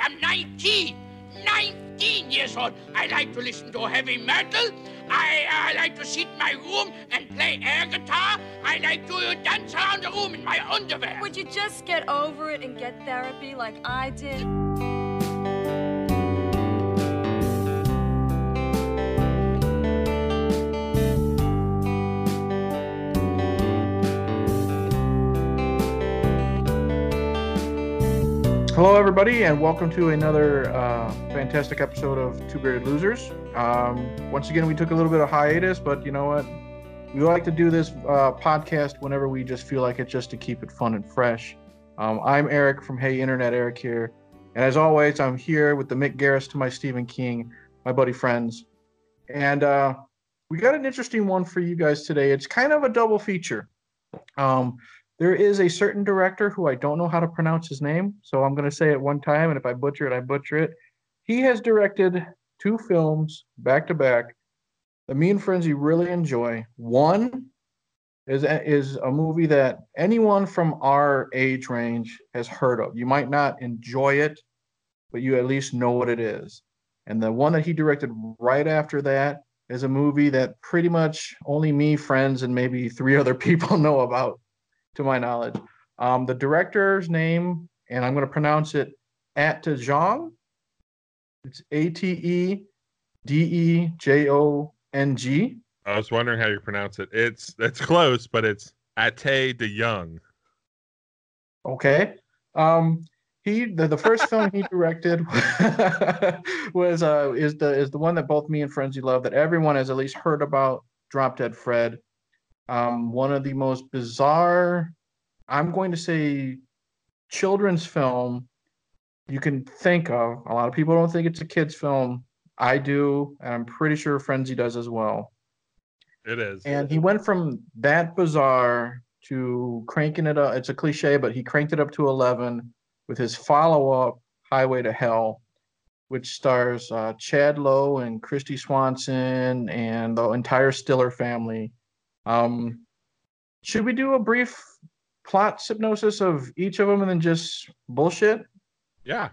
I'm 19. 19 years old. I like to listen to heavy metal. I, uh, I like to sit in my room and play air guitar. I like to uh, dance around the room in my underwear. Would you just get over it and get therapy like I did? Hello, everybody, and welcome to another uh, fantastic episode of Two Bearded Losers. Um, once again, we took a little bit of hiatus, but you know what? We like to do this uh, podcast whenever we just feel like it, just to keep it fun and fresh. Um, I'm Eric from Hey Internet, Eric here, and as always, I'm here with the Mick Garris to my Stephen King, my buddy Frenzy, and uh, we got an interesting one for you guys today. It's kind of a double feature. Um, there is a certain director who I don't know how to pronounce his name, so I'm going to say it one time, and if I butcher it, I butcher it. He has directed two films back to back that me and Frenzy really enjoy. One is is a movie that anyone from our age range has heard of. You might not enjoy it, but you at least know what it is. And the one that he directed right after that is a movie that pretty much only me, Frenzy, and maybe three other people know about to my knowledge. Um, the director's name, and I'm going to pronounce it Ate Zhong. It's A T E D E J O N G. I was wondering how you pronounce it. It's that's close, but it's Ate de Young. Okay. Um, he the, the first film he directed was uh is the is the one that both me and Frenzy love that everyone has at least heard about. Drop Dead Fred um, one of the most bizarre, I'm going to say, children's film you can think of. A lot of people don't think it's a kids' film. I do, and I'm pretty sure Frenzy does as well. It is. And he went from that bizarre to cranking it up. It's a cliche, but he cranked it up to 11 with his follow up, Highway to Hell, which stars uh, Chad Lowe and Kristy Swanson and the entire Stiller family. Um, should we do a brief plot synopsis of each of them and then just bullshit? Yeah.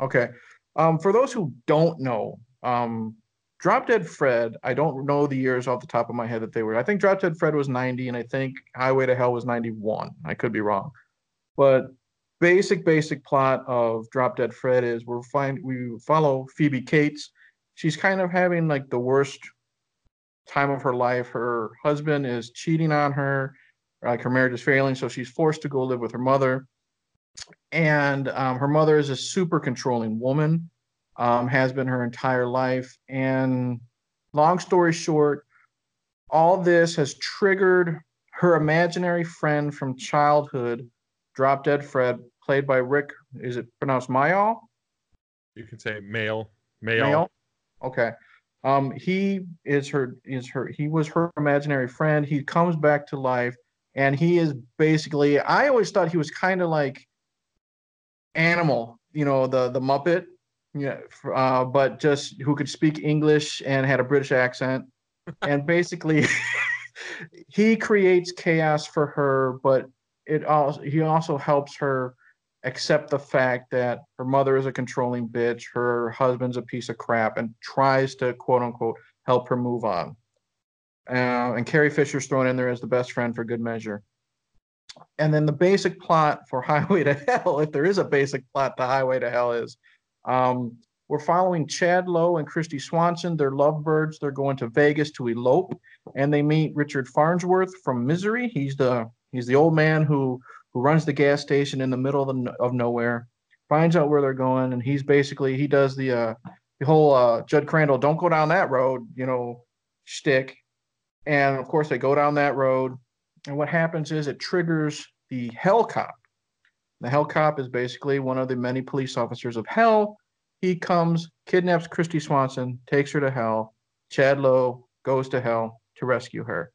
Okay. Um, for those who don't know, um, Drop Dead Fred, I don't know the years off the top of my head that they were. I think Drop Dead Fred was 90, and I think Highway to Hell was 91. I could be wrong. But basic, basic plot of Drop Dead Fred is we're find we follow Phoebe Cates. She's kind of having like the worst time of her life. Her husband is cheating on her, like her marriage is failing, so she's forced to go live with her mother. And um, her mother is a super controlling woman, um, has been her entire life. And long story short, all this has triggered her imaginary friend from childhood, Drop Dead Fred, played by Rik. Is it pronounced Mayall? You can say male. Male. Male. Okay. Um, he is her is her he was her imaginary friend. He comes back to life, and he is basically. I always thought he was kind of like Animal, you know, the the Muppet, yeah, uh, but just who could speak English and had a British accent, and basically he creates chaos for her, but it also he also helps her accept the fact that her mother is a controlling bitch, her husband's a piece of crap, and tries to quote unquote help her move on. Uh, and Carrie Fisher's thrown in there as the best friend for good measure. And then the basic plot for Highway to Hell, if there is a basic plot to Highway to Hell, is um, we're following Chad Lowe and Kristy Swanson. They're lovebirds. They're going to Vegas to elope, and they meet Richard Farnsworth from Misery. He's the he's the old man who who runs the gas station in the middle of, the, of nowhere, finds out where they're going, and he's basically he does the uh, the whole uh, Judd Crandall don't go down that road, you know, shtick. And of course, they go down that road, and what happens is it triggers the Hell Cop. The Hell Cop is basically one of the many police officers of Hell. He comes, kidnaps Kristy Swanson, takes her to Hell. Chad Lowe goes to Hell to rescue her,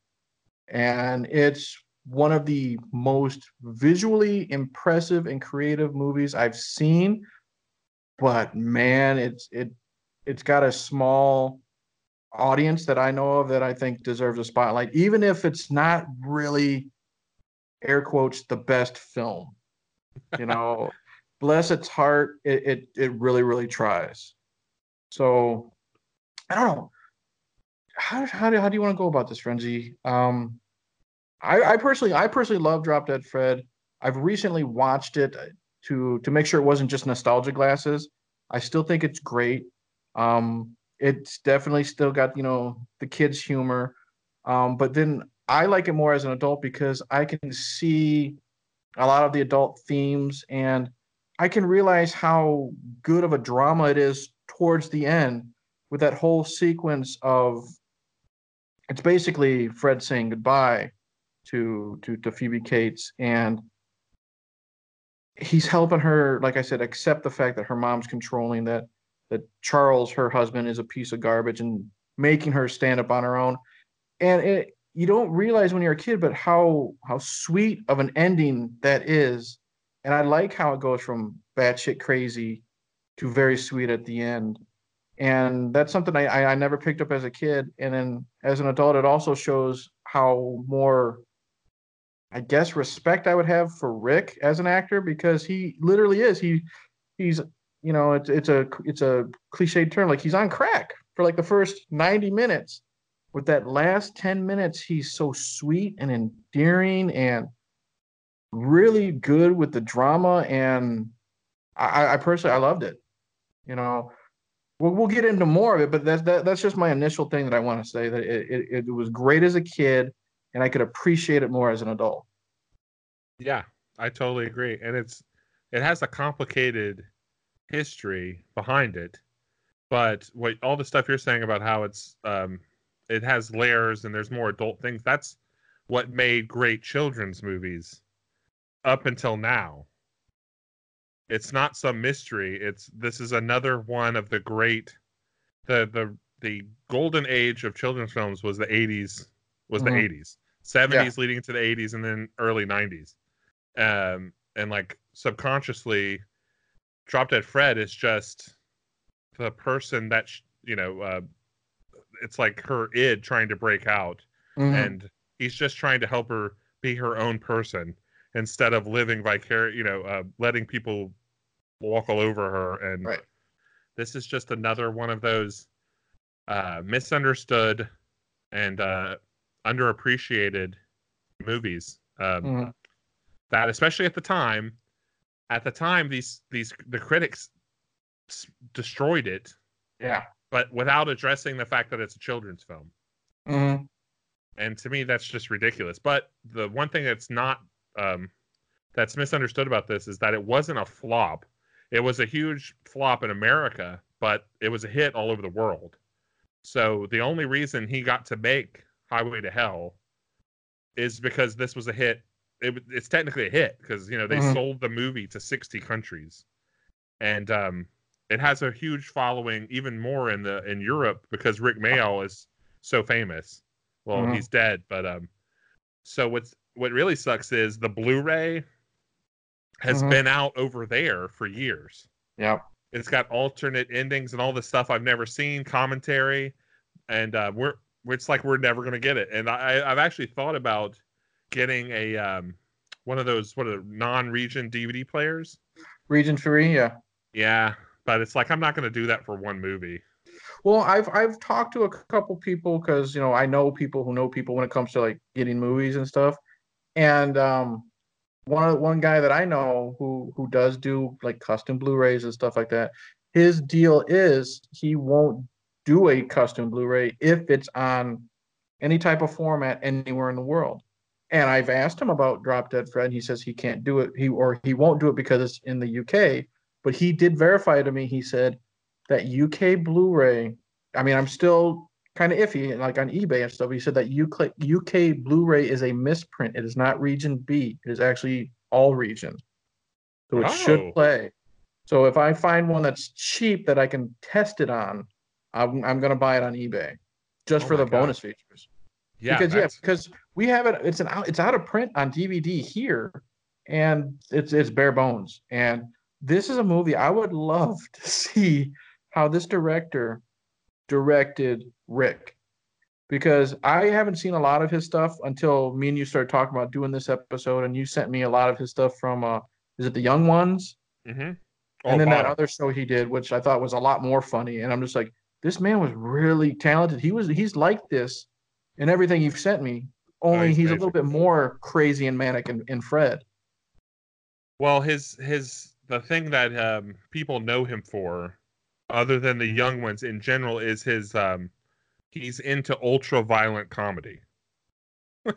and it's one of the most visually impressive and creative movies I've seen. But man, it's it it's got a small audience that I know of that I think deserves a spotlight, even if it's not really air quotes the best film. You know, bless its heart, it it, it really really tries. So I don't know. How how do, how do you want to go about this, Frenzy? Um, I, I personally I personally love Drop Dead Fred. I've recently watched it to to make sure it wasn't just nostalgia glasses. I still think it's great. Um, it's definitely still got you know the kids' humor, um, but then I like it more as an adult because I can see a lot of the adult themes and I can realize how good of a drama it is towards the end with that whole sequence of it's basically Fred saying goodbye to to to Phoebe Cates and he's helping her like I said accept the fact that her mom's controlling that that Charles her husband is a piece of garbage and making her stand up on her own. And it you don't realize when you're a kid but how how sweet of an ending that is. And I like how it goes from batshit crazy to very sweet at the end. And that's something I, I, I never picked up as a kid. And then as an adult it also shows how more i guess respect i would have for rick as an actor because he literally is. He he's you know it's it's a it's a cliched term like he's on crack for like the first 90 minutes. With that last 10 minutes he's so sweet and endearing and really good with the drama and i i personally i loved it you know. We'll, we'll get into more of it, but that's that, that's just my initial thing that I want to say that it, it, it was great as a kid, and I could appreciate it more as an adult. Yeah, I totally agree, and it's it has a complicated history behind it, but what all the stuff you're saying about how it's um, it has layers and there's more adult things. That's what made great children's movies up until now. It's not some mystery. It's this is another one of the great the the the golden age of children's films was the 80s was mm-hmm. the 80s 70s yeah. leading into the 80s and then early 90s um and like subconsciously drop dead fred is just the person that you know uh it's like her id trying to break out mm-hmm. and he's just trying to help her be her own person instead of living vicarious, you know, uh, letting people walk all over her. And right. this is just another one of those uh, misunderstood and uh, underappreciated movies. Um, mm-hmm. That, especially at the time, at the time, these these the critics s- destroyed it. Yeah. But without addressing the fact that it's a children's film. Mm-hmm. And to me, that's just ridiculous. But the one thing that's not um, that's misunderstood about this is that it wasn't a flop. It was a huge flop in America, but it was a hit all over the world. So the only reason he got to make Highway to Hell is because this was a hit. It, it's technically a hit because you know they mm-hmm. sold the movie to 60 countries, and um, it has a huge following, even more in the in Europe because Rik Mayall is so famous. Well, mm-hmm. he's dead, but um, so what's what really sucks is the Blu-ray has mm-hmm. been out over there for years. Yeah. It's got alternate endings and all this stuff I've never seen, commentary, and uh, we're it's like we're never gonna get it. And I, I've actually thought about getting a um, one of those what are the non-region DVD players. Region free, yeah. Yeah, but it's like I'm not gonna do that for one movie. Well, I've I've talked to a couple people because you know I know people who know people when it comes to like getting movies and stuff, and um, one one guy that I know who who does do like custom Blu-rays and stuff like that. His deal is he won't do a custom Blu-ray if it's on any type of format anywhere in the world. And I've asked him about Drop Dead Fred. And he says he can't do it. He or he won't do it because it's in the UK. But he did verify to me. He said that UK Blu-ray. I mean, I'm still kind of iffy, like on eBay and stuff. He said that UK, UK Blu-ray is a misprint. It is not region B. It is actually all regions. So it oh. should play. So if I find one that's cheap that I can test it on, I'm, I'm gonna buy it on eBay, just oh for the God. bonus features. Yeah, because that's... yeah, because we have it. It's an out. It's out of print on DVD here, and it's it's bare bones. And this is a movie I would love to see how this director directed Rick because I haven't seen a lot of his stuff until me and you started talking about doing this episode, and you sent me a lot of his stuff from uh, is it the Young Ones? Mm-hmm. and then that other show he did, which I thought was a lot more funny. And I'm just like, this man was really talented. He was he's like this in everything you've sent me. Only he's he's, a little bit more crazy and manic in, in Fred. Well, his his the thing that um, people know him for, other than the young ones in general, is his um, he's into ultra violent comedy.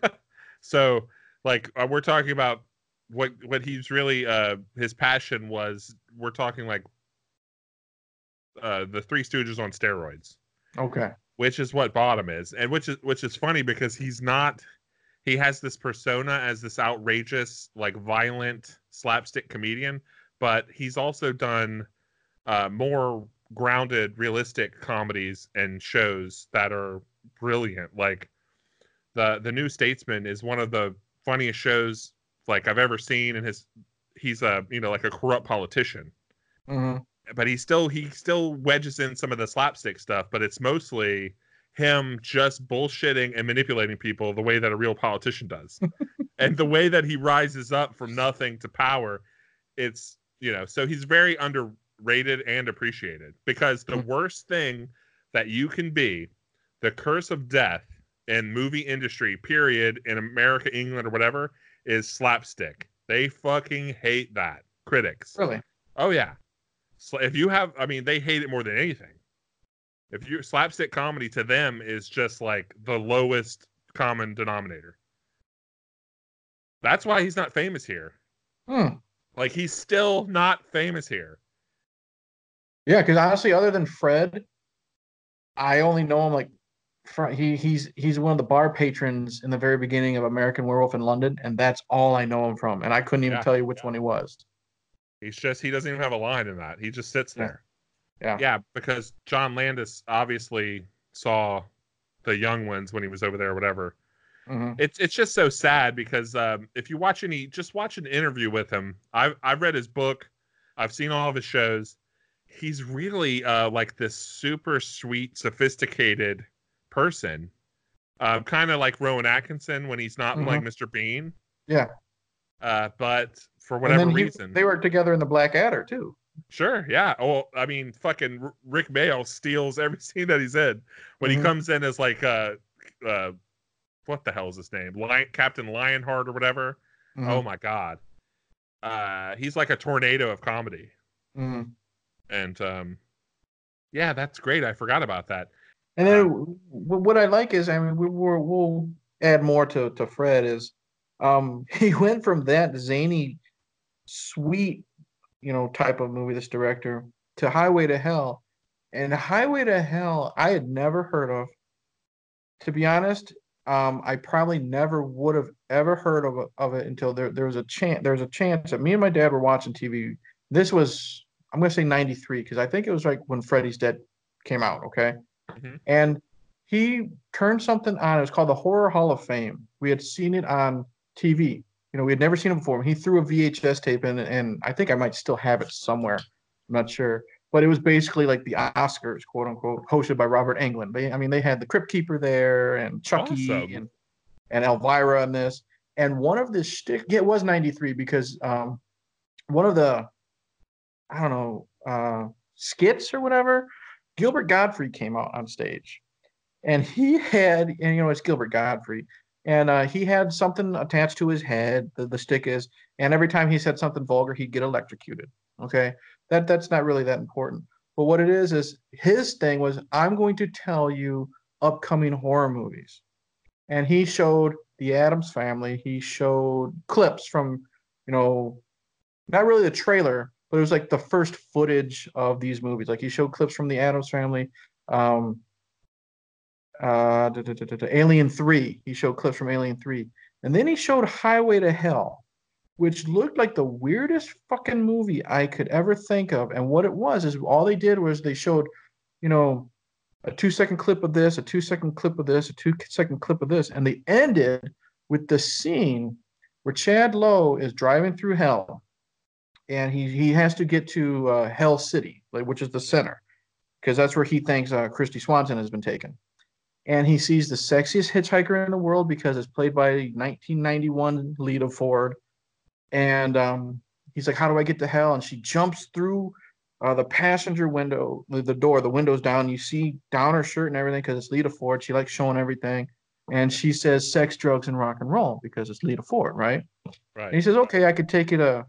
so, like, uh, we're talking about what what he's really uh, his passion was. We're talking like uh, the Three Stooges on steroids. Okay. which is what bottom is. And which is which is funny because he's not he has this persona as this outrageous like violent slapstick comedian but he's also done uh, more grounded realistic comedies and shows that are brilliant. Like the the new statesman is one of the funniest shows like i've ever seen and his he's a you know like a corrupt politician. Hmm but he still he still wedges in some of the slapstick stuff, but it's mostly him just bullshitting and manipulating people the way that a real politician does. and the way that he rises up from nothing to power, it's you know, so he's very underrated and appreciated because the mm-hmm. worst thing that you can be, the curse of death in movie industry, period, in America, England, or whatever, is slapstick. They fucking hate that. Critics. Really? Oh yeah. So if you have, I mean, they hate it more than anything. If you slapstick comedy to them is just like the lowest common denominator. That's why he's not famous here. Hmm. Like he's still not famous here. Yeah, because honestly, other than Fred, I only know him like he he's he's one of the bar patrons in the very beginning of American Werewolf in London, and that's all I know him from. And I couldn't even Yeah, tell you which yeah. one he was. He's just he doesn't even have a line in that. He just sits there. Yeah. Yeah, because John Landis obviously saw the young ones when he was over there or whatever. hmm it's it's just so sad because um, if you watch any just watch an interview with him i've i've read his book i've seen all of his shows he's really uh, like this super sweet sophisticated person uh, kind of like rowan atkinson when he's not playing mr bean Yeah. Uh, but for whatever he- reason they worked together in the Black Adder too. Sure, yeah. Oh, I mean, fucking Rik Mayall steals every scene that he's in when he Mhm. comes in as like uh, uh, what the hell is his name? Lion Captain Lionheart or whatever. Mhm. Oh my god, uh, he's like a tornado of comedy, Mhm. and um, yeah, that's great. I forgot about that. And then w- what I like is, I mean, we, we're, we'll add more to, to Fred is, um, he went from that zany, sweet, you know, type of movie, this director, to Highway to Hell. And Highway to Hell, I had never heard of. To be honest, um, I probably never would have ever heard of, it- of it until there, there was a chance. There was a chance that me and my dad were watching TV. This was, I'm going to say 93, because I think it was like when Freddy's Dead came out. Okay and he turned something on. It was called the Horror Hall of Fame. We had seen it on TV. You know, we had never seen him before. He threw a VHS tape in, and I think I might still have it somewhere. I'm not sure, but it was basically like the Oscars, quote unquote, hosted by Robert Englund. They, I mean, they had the Crypt Keeper there, and Chucky, Awesome. and and Elvira in this. And one of the shtick, yeah, it was '93 because um, one of the, I don't know, uh, skits or whatever Gilbert Gottfried came out on stage, and he had, and you know, it's Gilbert Gottfried, and uh, he had something attached to his head. The, the stick is, and every time he said something vulgar, he'd get electrocuted. Okay, that that's not really that important. But what it is is his thing was, I'm going to tell you upcoming horror movies, and he showed the Addams Family. He showed clips from, you know, not really the trailer, but it was like the first footage of these movies. Like he showed clips from the Addams Family, um, uh, da- da- da- Alien Three. He showed clips from Alien Three, and then he showed Highway to Hell, which looked like the weirdest fucking movie I could ever think of. And what it was is all they did was they showed, you know, a two second clip of this, a two second clip of this, a two second clip of this, and they ended with the scene where Chad Lowe is driving through hell and he he has to get to uh, Hell City, like which is the center, because that's where he thinks uh, Kristy Swanson has been taken. And he sees the sexiest hitchhiker in the world because it's played by 1991 Lita Ford, and um, he's like, "How do I get to hell?" And she jumps through uh, the passenger window, the, the door, the window's down. You see down her shirt and everything because it's Lita Ford. She likes showing everything, and she says sex, drugs, and rock and roll because it's Lita Ford, right? Right. And he says, "Okay, I could take you to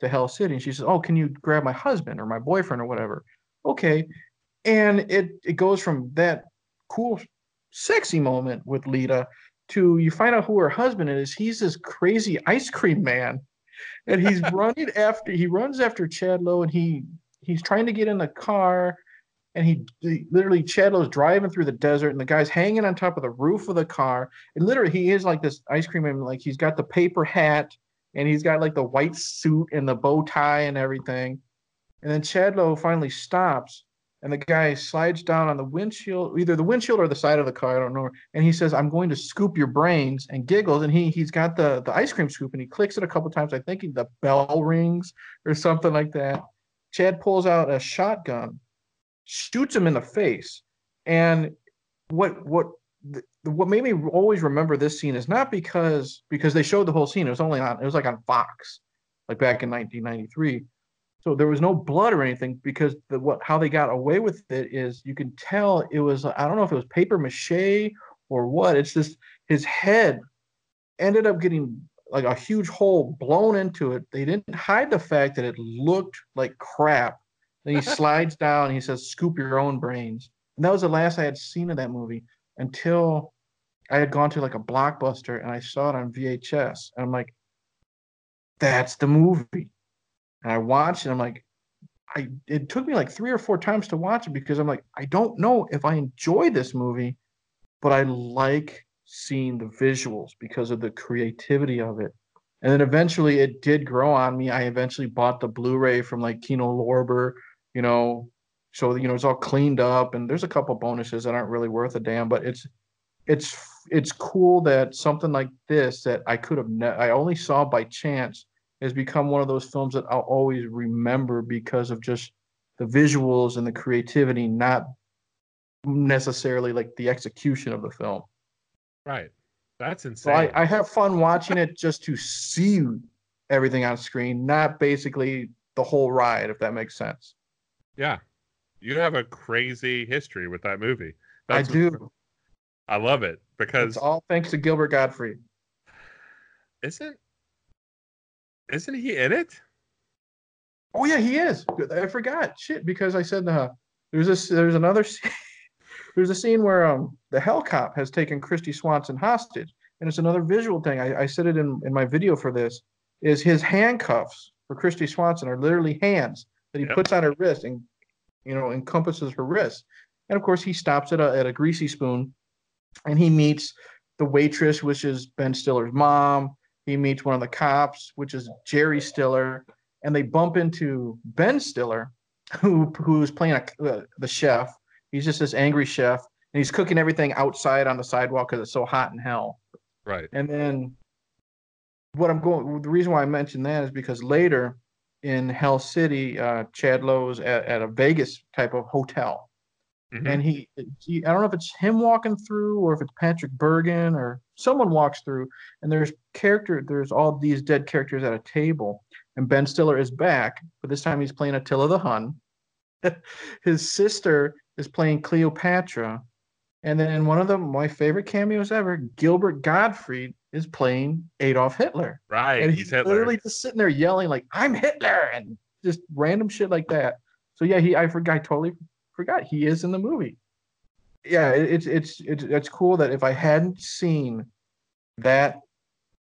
to Hell City." And she says, "Oh, can you grab my husband or my boyfriend or whatever?" Okay, and it it goes from that cool, sexy moment with Lita to you find out who her husband is. He's this crazy ice cream man, and he's running after he runs after Chad Lowe, and he he's trying to get in the car. And he, he literally Chad Lowe's driving through the desert, and the guy's hanging on top of the roof of the car. And literally, he is like this ice cream man. Like he's got the paper hat, and he's got like the white suit and the bow tie and everything. And then Chad Lowe finally stops, and the guy slides down on the windshield, either the windshield or the side of the car, I don't know. And he says, "I'm going to scoop your brains," and giggles. And he he's got the the ice cream scoop, and he clicks it a couple times. I think the bell rings or something like that. Chad pulls out a shotgun, shoots him in the face, and what what the, what made me always remember this scene is not because because they showed the whole scene. It was only on it was like on Fox, like back in 1993. So there was no blood or anything because the what how they got away with it is you can tell it was I don't know if it was paper mache or what. It's just his head ended up getting like a huge hole blown into it. They didn't hide the fact that it looked like crap. Then he slides down and he says, "Scoop your own brains." And that was the last I had seen of that movie until I had gone to like a blockbuster and I saw it on VHS. And I'm like, that's the movie. And I watched and I'm like, I it took me like three or four times to watch it because I'm like, I don't know if I enjoy this movie, but I like seeing the visuals because of the creativity of it. And then eventually it did grow on me. I eventually bought the Blu-ray from like Kino Lorber, you know, so you know it's all cleaned up and there's a couple bonuses that aren't really worth a damn, but it's it's it's cool that something like this that I could have ne- I only saw by chance has become one of those films that I'll always remember because of just the visuals and the creativity, not necessarily like the execution of the film. Right. That's So insane. I, I have fun watching it just to see everything on screen, not basically the whole ride, if that makes sense. yeah. You have a crazy history with that movie. I That's- do. I love it because It's all thanks to Gilbert Gottfried. isn't isn't he in it? Oh yeah, he is. I forgot. Shit, because I said uh, there's this there's another scene, there's a scene where um the Hell Cop has taken Kristy Swanson hostage, and it's another visual thing. I, I said it in, in my video for this. Is his handcuffs for Kristy Swanson are literally hands that he Yep. puts on her wrist and you know encompasses her wrist. And of course, he stops at a at a greasy spoon, and he meets the waitress, which is Ben Stiller's mom. He meets one of the cops, which is Jerry Stiller, and they bump into Ben Stiller, who who's playing a, uh, the chef. He's just this angry chef, and he's cooking everything outside on the sidewalk because it's so hot in hell. Right. And then what I'm going, the reason why I mentioned that is because later in Hell City, uh, Chad Lowe's at, at a Vegas type of hotel. Mhm. And he, he, I don't know if it's him walking through or if it's Patrick Bergin or someone walks through, and there's character, there's all these dead characters at a table, and Ben Stiller is back, but this time he's playing Attila the Hun. His sister is playing Cleopatra, and then in one of the my favorite cameos ever, Gilbert Gottfried is playing Adolf Hitler. right. and he's he's Hitler. literally just sitting there yelling like "I'm Hitler" and just random shit like that. So yeah, he I forgot I totally forgot he is in the movie. Yeah, it, it's it's it's it's cool that if I hadn't seen that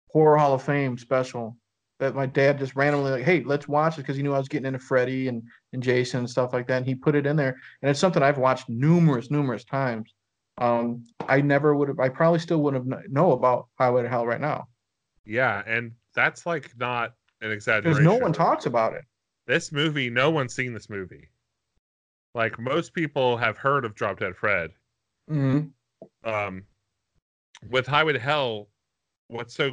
horror Hall of Fame special, that my dad just randomly like, hey, let's watch it because he knew I was getting into Freddy and and Jason and stuff like that, and he put it in there, and it's something I've watched numerous numerous times. Um, I never would have, I probably still wouldn't have know about Highway to Hell right now Yeah, and that's like not an exaggeration. because exaggeration. no one talks about it. This movie, no one's seen this movie. Like most people have heard of Drop Dead Fred. Mm-hmm. Um, with Highway to Hell, what's so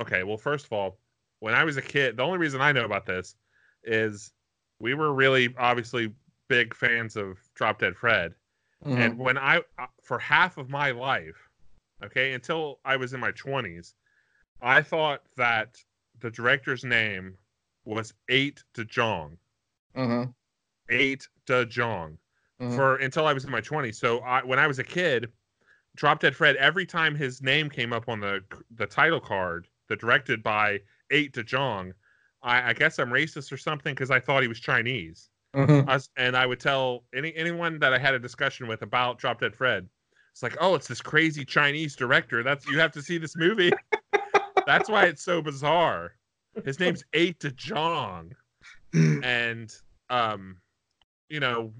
okay? Well, first of all, when I was a kid, the only reason I know about this is we were really obviously big fans of Drop Dead Fred. Mm-hmm. And when I, uh, for half of my life, okay, until I was in my 20s, I thought that the director's name was eight to Jong. Mhm. Eight to Jong. Mhm. for until I was in my 20s. So I, when I was a kid, Drop Dead Fred, every time his name came up on the the title card, the directed by Eight De Jong, I, I guess I'm racist or something because I thought he was Chinese. Mhm. I was, and I would tell any anyone that I had a discussion with about Drop Dead Fred, it's like, oh, it's this crazy Chinese director. That's you have to see this movie. That's why it's so bizarre. His name's Eight De Jong, and um, you know,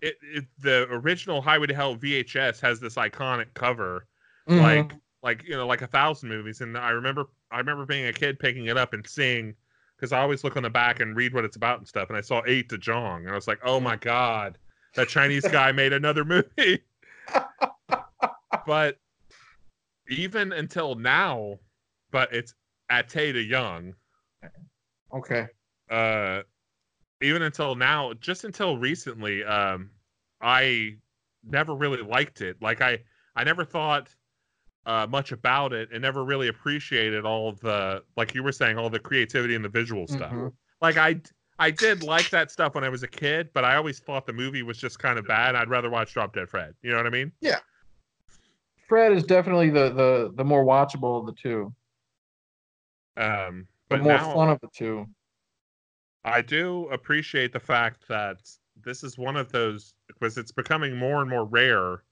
it, it the original Highway to Hell VHS has this iconic cover, Mhm. like like you know like a thousand movies, and I remember I remember being a kid picking it up and seeing because I always look on the back and read what it's about and stuff, and I saw Eight De Jong, and I was like, oh my god, that Chinese guy made another movie. but even until now, but it's Ate De Young okay. uh even until now just until recently um i never really liked it like i i never thought uh much about it and never really appreciated all the like you were saying all the creativity and the visual stuff Mhm. like i i did like that stuff when i was a kid but i always thought the movie was just kind of bad i'd rather watch drop dead fred you know what i mean Yeah. Fred is definitely the the the more watchable of the two. um The but more now, fun of the two. I do appreciate the fact that this is one of those because it's becoming more and more rare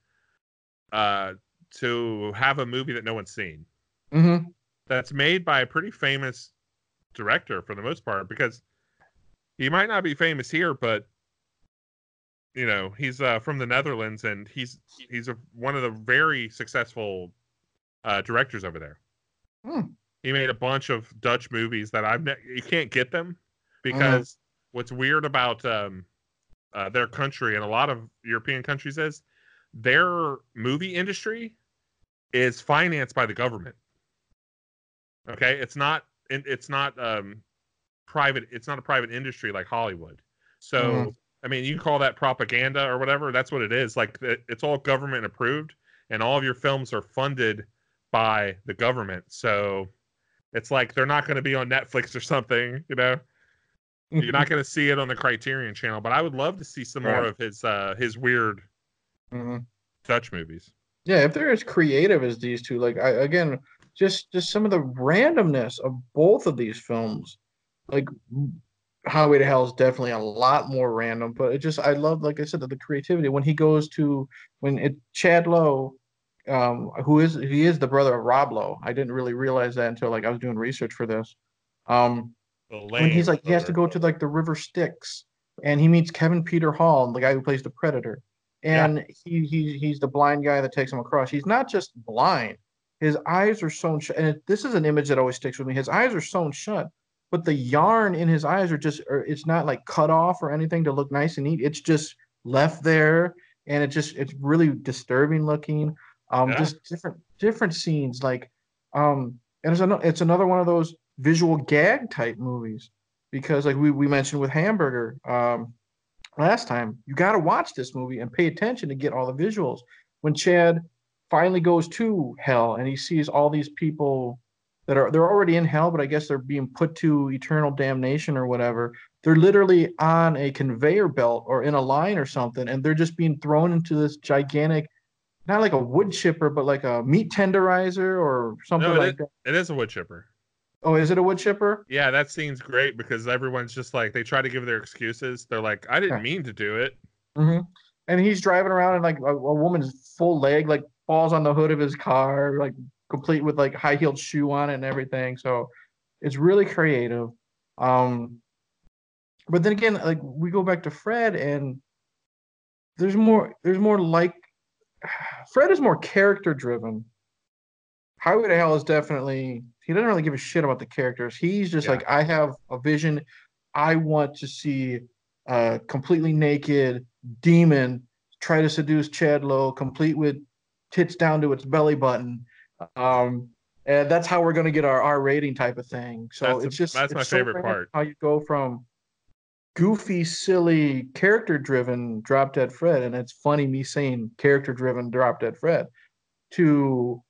uh, to have a movie that no one's seen hmm that's made by a pretty famous director for the most part because he might not be famous here but you know he's uh, from the Netherlands and he's he's a, one of the very successful uh, directors over there. Hmm. He made a bunch of Dutch movies that I've ne- you can't get them because what's weird about um, uh, their country and a lot of European countries is their movie industry is financed by the government. Okay, it's not it's not um, private. It's not a private industry like Hollywood. So Mhm. I mean, you can call that propaganda or whatever. That's what it is. Like it's all government approved, and all of your films are funded by the government. So it's like they're not going to be on Netflix or something. You know, you're not going to see it on the Criterion Channel. But I would love to see some more of his uh, his weird hmm Dutch movies. Yeah, if they're as creative as these two, like I again, just just some of the randomness of both of these films, like Highway to Hell is definitely a lot more random, but it just I love, like I said, the, the creativity when he goes to when it Chad Lowe, um, who is he is the brother of Rob Lowe. I didn't really realize that until like I was doing research for this. Um, when he's like he has to go to like the River Styx, and he meets Kevin Peter Hall, the guy who plays the Predator, and he, he he's the blind guy that takes him across. He's not just blind; his eyes are sewn shut. And it, this is an image that always sticks with me. His eyes are sewn shut, but the yarn in his eyes are just or it's not like cut off or anything to look nice and neat. It's just left there, and it just it's really disturbing looking. Um, Yeah. just different different scenes like um, and it's another it's another one of those visual gag type movies. Because like we, we mentioned with hamburger um last time you got to watch this movie and pay attention to get all the visuals. When chad finally goes to hell and he sees all these people that are they're already in hell but i guess they're being put to eternal damnation or whatever they're literally on a conveyor belt or in a line or something and they're just being thrown into this gigantic not like a wood chipper but like a meat tenderizer or something No, like is- that. It is a wood chipper. Oh is it a wood chipper Yeah, that scene's great because everyone's just like they try to give their excuses. They're like, I didn't mean to do it. hmm And he's driving around and like a, a woman's full leg like falls on the hood of his car, like complete with like high heeled shoe on it and everything. So it's really creative. Um, but then again, like we go back to Fred and there's more. There's more like Fred is more character driven. Highway to Hell is definitely he doesn't really give a shit about the characters. He's just Yeah. like I have a vision. I want to see a completely naked demon try to seduce Chad Lowe, complete with tits down to its belly button. Um, and that's how we're going to get our R rating type of thing. So That's it's just that's my so favorite part. How you go from goofy, silly, character driven Drop Dead Fred, and it's funny me saying character driven Drop Dead Fred, to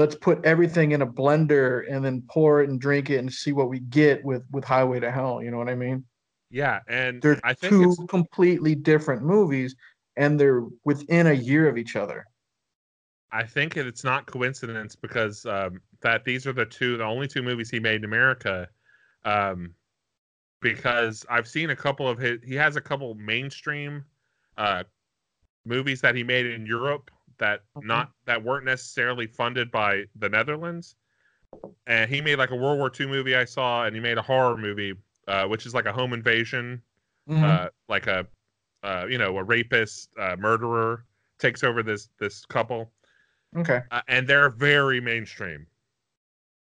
let's put everything in a blender and then pour it and drink it and see what we get with with Highway to Hell. You know what I mean? Yeah, and They're I think two it's, completely different movies, and they're within a year of each other. I think it's not coincidence because um, that these are the two, the only two movies he made in America. Um, because I've seen a couple of his, he has a couple mainstream uh, movies that he made in Europe that Mhm. not that weren't necessarily funded by the Netherlands. And he made like a World War II movie I saw, and he made a horror movie, uh, which is like a home invasion Mhm. uh, like a uh, you know a rapist uh, murderer takes over this this couple okay. uh, and they're very mainstream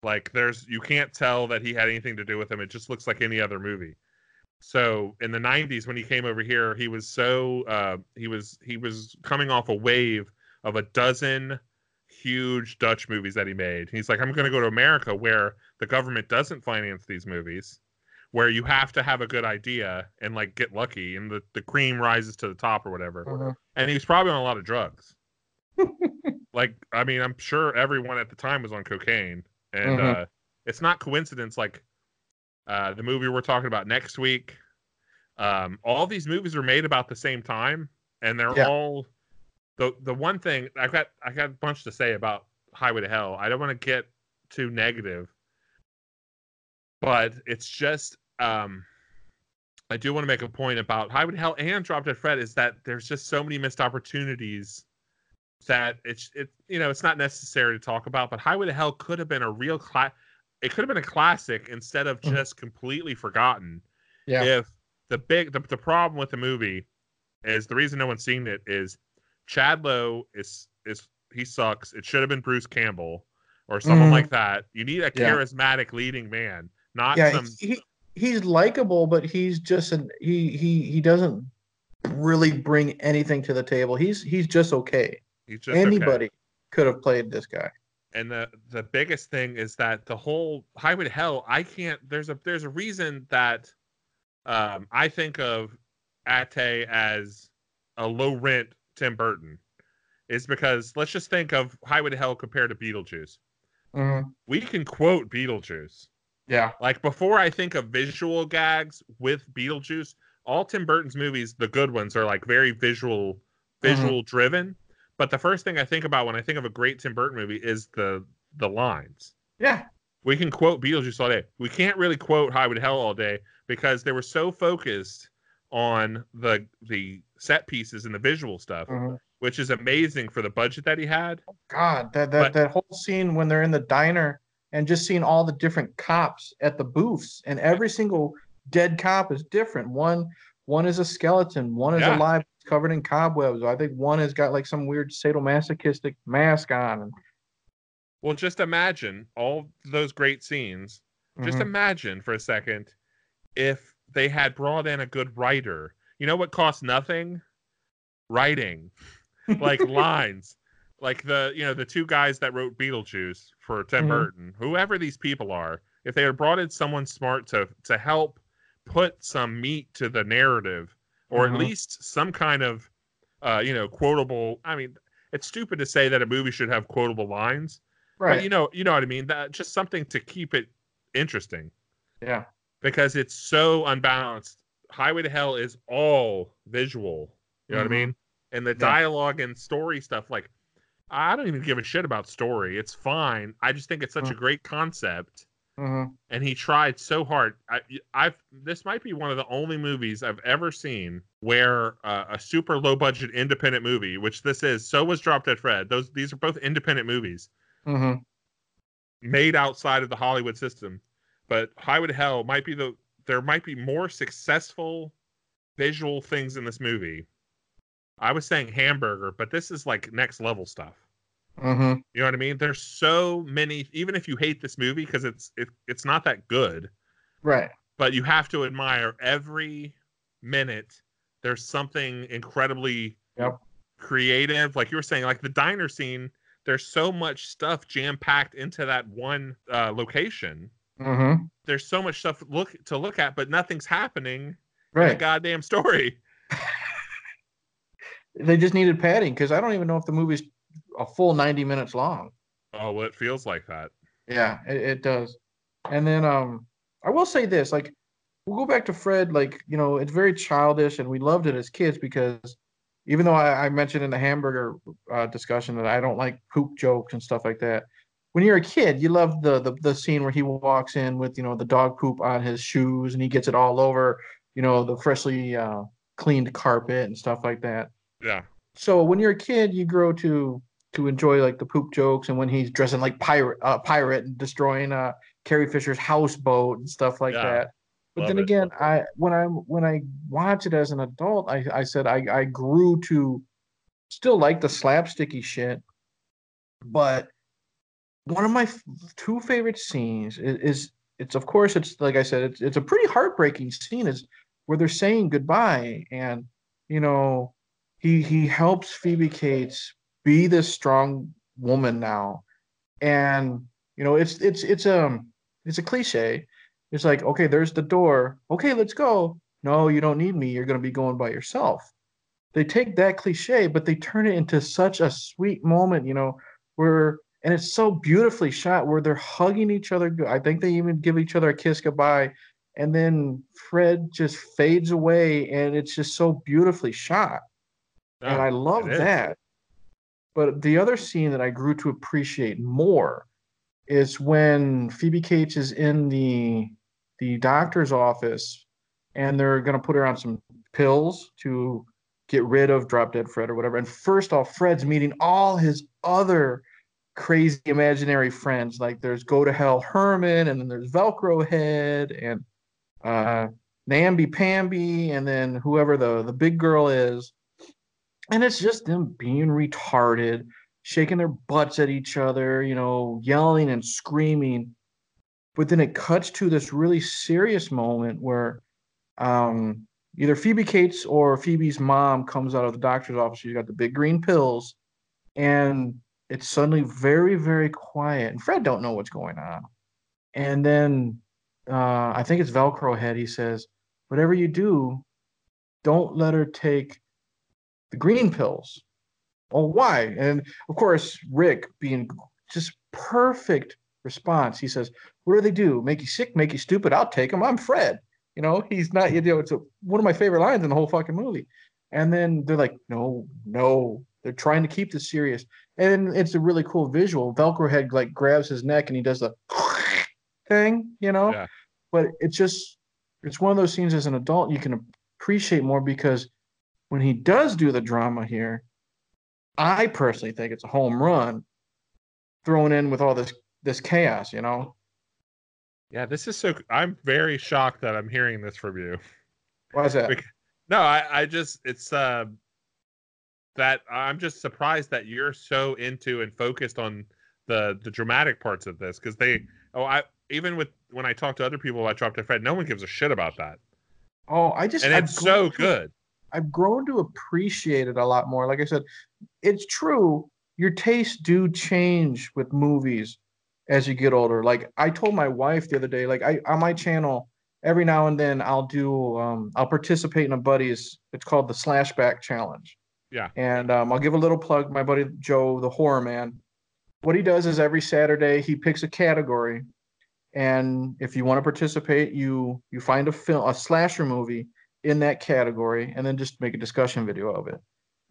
like there's you can't tell that he had anything to do with them it just looks like any other movie so in the 90s when he came over here he was so uh, he was he was coming off a wave of a dozen huge dutch movies that he made he's like i'm going to go to america where the government doesn't finance these movies where you have to have a good idea and like get lucky and the, the cream rises to the top or whatever Mhm. and he was probably on a lot of drugs like i mean i'm sure everyone at the time was on cocaine and Mhm. uh it's not coincidence like uh the movie we're talking about next week um all these movies were made about the same time and they're Yeah. all the the one thing i got i got a bunch to say about highway to hell i don't want to get too negative but it's just um I do want to make a point about Highway to Hell and Drop Dead Fred is that there's just so many missed opportunities that it's it you know it's not necessary to talk about. But Highway to Hell could have been a real class. It could have been a classic instead of Mhm. just completely forgotten. Yeah. If the big the, the problem with the movie is the reason no one's seen it is Chad Lowe is is he sucks. It should have been Bruce Campbell or someone Mhm. like that. You need a Yeah. charismatic leading man, not yeah, some he he's likable, but he's just an he he he doesn't really bring anything to the table. He's he's just okay. he's just okay. Anybody could have played this guy. and the the biggest thing is that the whole highway to hell i can't there's a there's a reason that um i think of ate as a low rent tim burton is because let's just think of highway to hell compared to beetlejuice Mhm. we can quote beetlejuice Yeah. like before i think of visual gags with beetlejuice all tim burton's movies the good ones are like very visual visual driven but the first thing i think about when i think of a great tim burton movie is the the lines Yeah. we can quote Beetlejuice all day. We can't really quote Highway to Hell all day because they were so focused on the the set pieces and the visual stuff, Mhm. which is amazing for the budget that he had. God, that that But- that whole scene when they're in the diner and just seeing all the different cops at the booths, and every single dead cop is different. One one is a skeleton, one is Yeah. alive, covered in cobwebs. I think one has got like some weird sadomasochistic mask on. Well, just imagine all those great scenes. Just Mhm. imagine for a second if they had brought in a good writer. You know what costs nothing? Writing. like lines like the you know the two guys that wrote beetlejuice for tim Mhm. burton whoever these people are if they had brought in someone smart to to help put some meat to the narrative or Mhm. at least some kind of uh you know quotable i mean it's stupid to say that a movie should have quotable lines right. but you know you know what i mean that just something to keep it interesting yeah. Because it's so unbalanced. Highway to Hell is all visual. You know what I Mhm. mean? And the Yeah. dialogue and story stuff, like I don't even give a shit about story. It's fine. I just think it's such a Mm. great concept. hmm And he tried so hard. I, I've this might be one of the only movies I've ever seen where uh, a super low budget independent movie, which this is, so was Drop Dead Fred. Those these are both independent movies hmm made outside of the Hollywood system. But Highway to Hell might be the there might be more successful visual things in this movie. I was saying hamburger, but this is like next level stuff. hmm You know what I mean? There's so many even if you hate this movie because it's it, it's not that good, Right. but you have to admire every minute there's something incredibly Yep. creative like you were saying like the diner scene there's so much stuff jam packed into that one uh, location hmm there's so much stuff look to look at but nothing's happening in the Right. goddamn story They just needed padding because I don't even know if the movie's a full ninety minutes long. Oh, well, it feels like that. Yeah, it, it does. And then um I will say this, like we'll go back to Fred, like, you know, it's very childish and we loved it as kids because even though I, I mentioned in the hamburger uh, discussion that I don't like poop jokes and stuff like that. When you're a kid, you love the, the the scene where he walks in with, you know, the dog poop on his shoes and he gets it all over, you know, the freshly uh, cleaned carpet and stuff like that. Yeah. So when you're a kid, you grow to to enjoy like the poop jokes and when he's dressing like pirate uh, pirate and destroying uh Carrie Fisher's houseboat and stuff like Yeah, that. But love then it. again, I when I when I watch it as an adult, I I said I I grew to still like the slapsticky shit, but one of my f- two favorite scenes is, is it's of course it's like I said it's it's a pretty heartbreaking scene is where they're saying goodbye and you know he he helps Phoebe Cates be this strong woman now. And you know it's it's it's um it's a cliche. It's like okay there's the door. Okay let's go. No you don't need me. You're going to be going by yourself. They take that cliche but they turn it into such a sweet moment you know where and it's so beautifully shot where they're hugging each other i think they even give each other a kiss goodbye and then fred just fades away and it's just so beautifully shot and I love that. But the other scene that I grew to appreciate more is when Phoebe Cates is in the the doctor's office and they're gonna put her on some pills to get rid of drop dead Fred or whatever. And first off, Fred's meeting all his other crazy imaginary friends. Like there's Go to Hell Herman, and then there's Velcro Head and uh Namby Pamby, and then whoever the the big girl is and it's just them being retarded, shaking their butts at each other, you know, yelling and screaming. But then it cuts to this really serious moment where um, either Phoebe Cates or Phoebe's mom comes out of the doctor's office. She's got the big green pills, and it's suddenly very, very quiet. And Fred don't know what's going on. And then uh, I think it's Velcro Head. He says, "Whatever you do, don't let her take." the green pills. Oh, why? And of course, Rik being just perfect response. He says, "What do they do? Make you sick? Make you stupid? I'll take them. I'm Fred." You know, he's not. You know, it's a, one of my favorite lines in the whole fucking movie. And then they're like, "No, no." They're trying to keep this serious, and it's a really cool visual. Velcro head like grabs his neck and he does the thing, you know. Yeah. But it's just, it's one of those scenes as an adult you can appreciate more because when he does do the drama here, I personally think it's a home run thrown in with all this this chaos, you know. Yeah, this is so. I'm very shocked that I'm hearing this from you. Why is that? Bec- No, I, I just it's uh that I'm just surprised that you're so into and focused on the the dramatic parts of this because they oh I even with when I talk to other people about Drop Dead Fred, no one gives a shit about that, Oh, I just and I've it's so to- good. I've grown to appreciate it a lot more. Like I said, it's true. Your tastes do change with movies as you get older. Like I told my wife the other day, like I on my channel, every now and then I'll do um I'll participate in a buddy's it's called the slashback challenge. Yeah. And um, I'll give a little plug, my buddy Joe, the horror man. What he does is every Saturday he picks a category. And if you want to participate, you you find a film a slasher movie in that category and then just make a discussion video of it.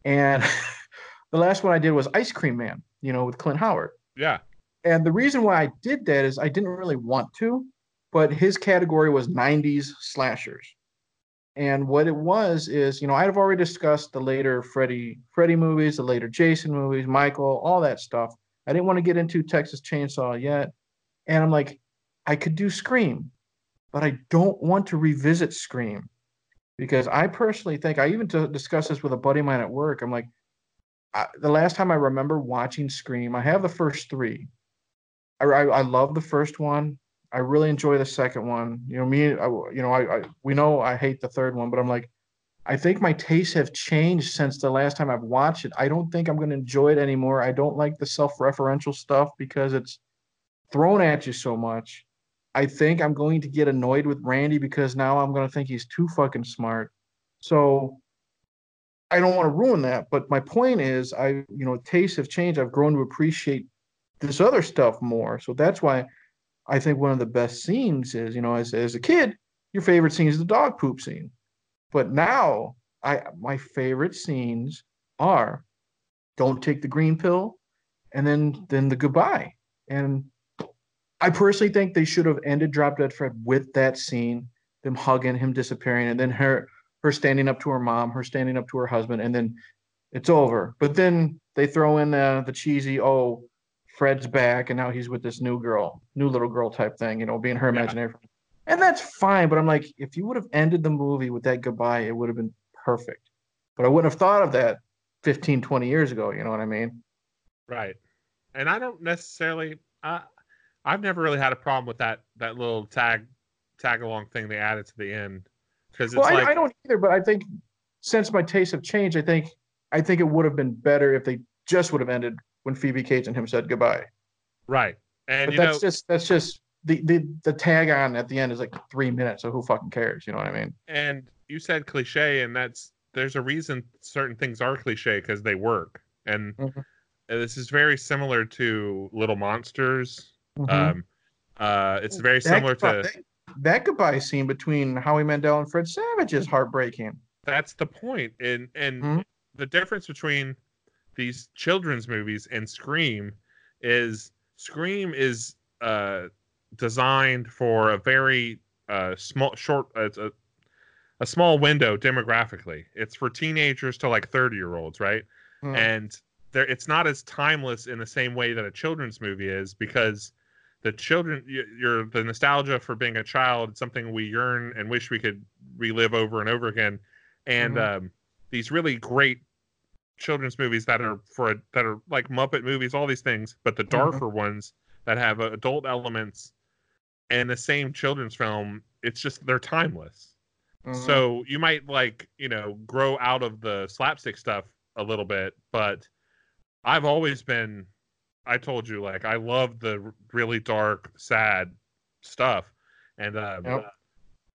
And the last one I did was Ice Cream Man, you know, with Clint Howard. Yeah, And the reason why I did that is I didn't really want to, but his category was 90s slashers. And what it was is, you know, I've already discussed the later Freddy Freddy movies, the later Jason movies, Michael, all that stuff. I didn't want to get into Texas Chainsaw yet. And I'm like, I could do Scream, but I don't want to revisit Scream because I personally think I even to discuss this with a buddy of mine at work. I'm like, I, the last time I remember watching Scream, I have the first three. I, I, I love the first one. I really enjoy the second one. You know, me, I, you know, I, I we know I hate the third one, but I'm like, I think my tastes have changed since the last time I've watched it. I don't think I'm going to enjoy it anymore. I don't like the self-referential stuff because it's thrown at you so much. I think I'm going to get annoyed with Randy because now I'm going to think he's too fucking smart. So I don't want to ruin that. But my point is, I, you know, tastes have changed. I've grown to appreciate this other stuff more. So that's why I think one of the best scenes is, you know, as as a kid, your favorite scene is the dog poop scene. But now I my favorite scenes are don't take the green pill and then then the goodbye. And I personally think they should have ended Drop Dead Fred with that scene, them hugging, him disappearing, and then her her standing up to her mom, her standing up to her husband, and then it's over. But then they throw in the the cheesy, oh, Fred's back, and now he's with this new girl, new little girl type thing, you know, being her Yeah. imaginary. friend. And that's fine, but I'm like, if you would have ended the movie with that goodbye, it would have been perfect. But I wouldn't have thought of that 15, 20 years ago. You know what I mean? Right. And I don't necessarily uh, I've never really had a problem with that that little tag tag along thing they added to the end because it's Well, like I, I don't either, but I think since my tastes have changed, I think I think it would have been better if they just would have ended when Phoebe Cates and him said goodbye. right. And that's know just that's just the, the the tag on at the end is like three minutes, so who fucking cares? You know what I mean? and you said cliche and that's there's a reason certain things are cliche because they work and Mhm. this is very similar to Little Monsters. Mhm. Um, uh, it's very That similar goodbye- to that, that goodbye scene between Howie Mandel and Fred Savage is heartbreaking. that's the point and and Mhm. the difference between these children's movies and scream is scream is uh designed for a very uh small short uh, it's a, a small window demographically it's for teenagers to like 30 year olds right Mhm. and there it's not as timeless in the same way that a children's movie is because the children your the nostalgia for being a child it's something we yearn and wish we could relive over and over again and Mhm. um, these really great children's movies that are for a, that are like Muppet movies, all these things, but the darker ones that have uh, adult elements and the same children's film, it's just they're timeless. Mhm. So you might like you know grow out of the slapstick stuff a little bit, but I've always been. I told you like I love the really dark, sad stuff, and um, Yep.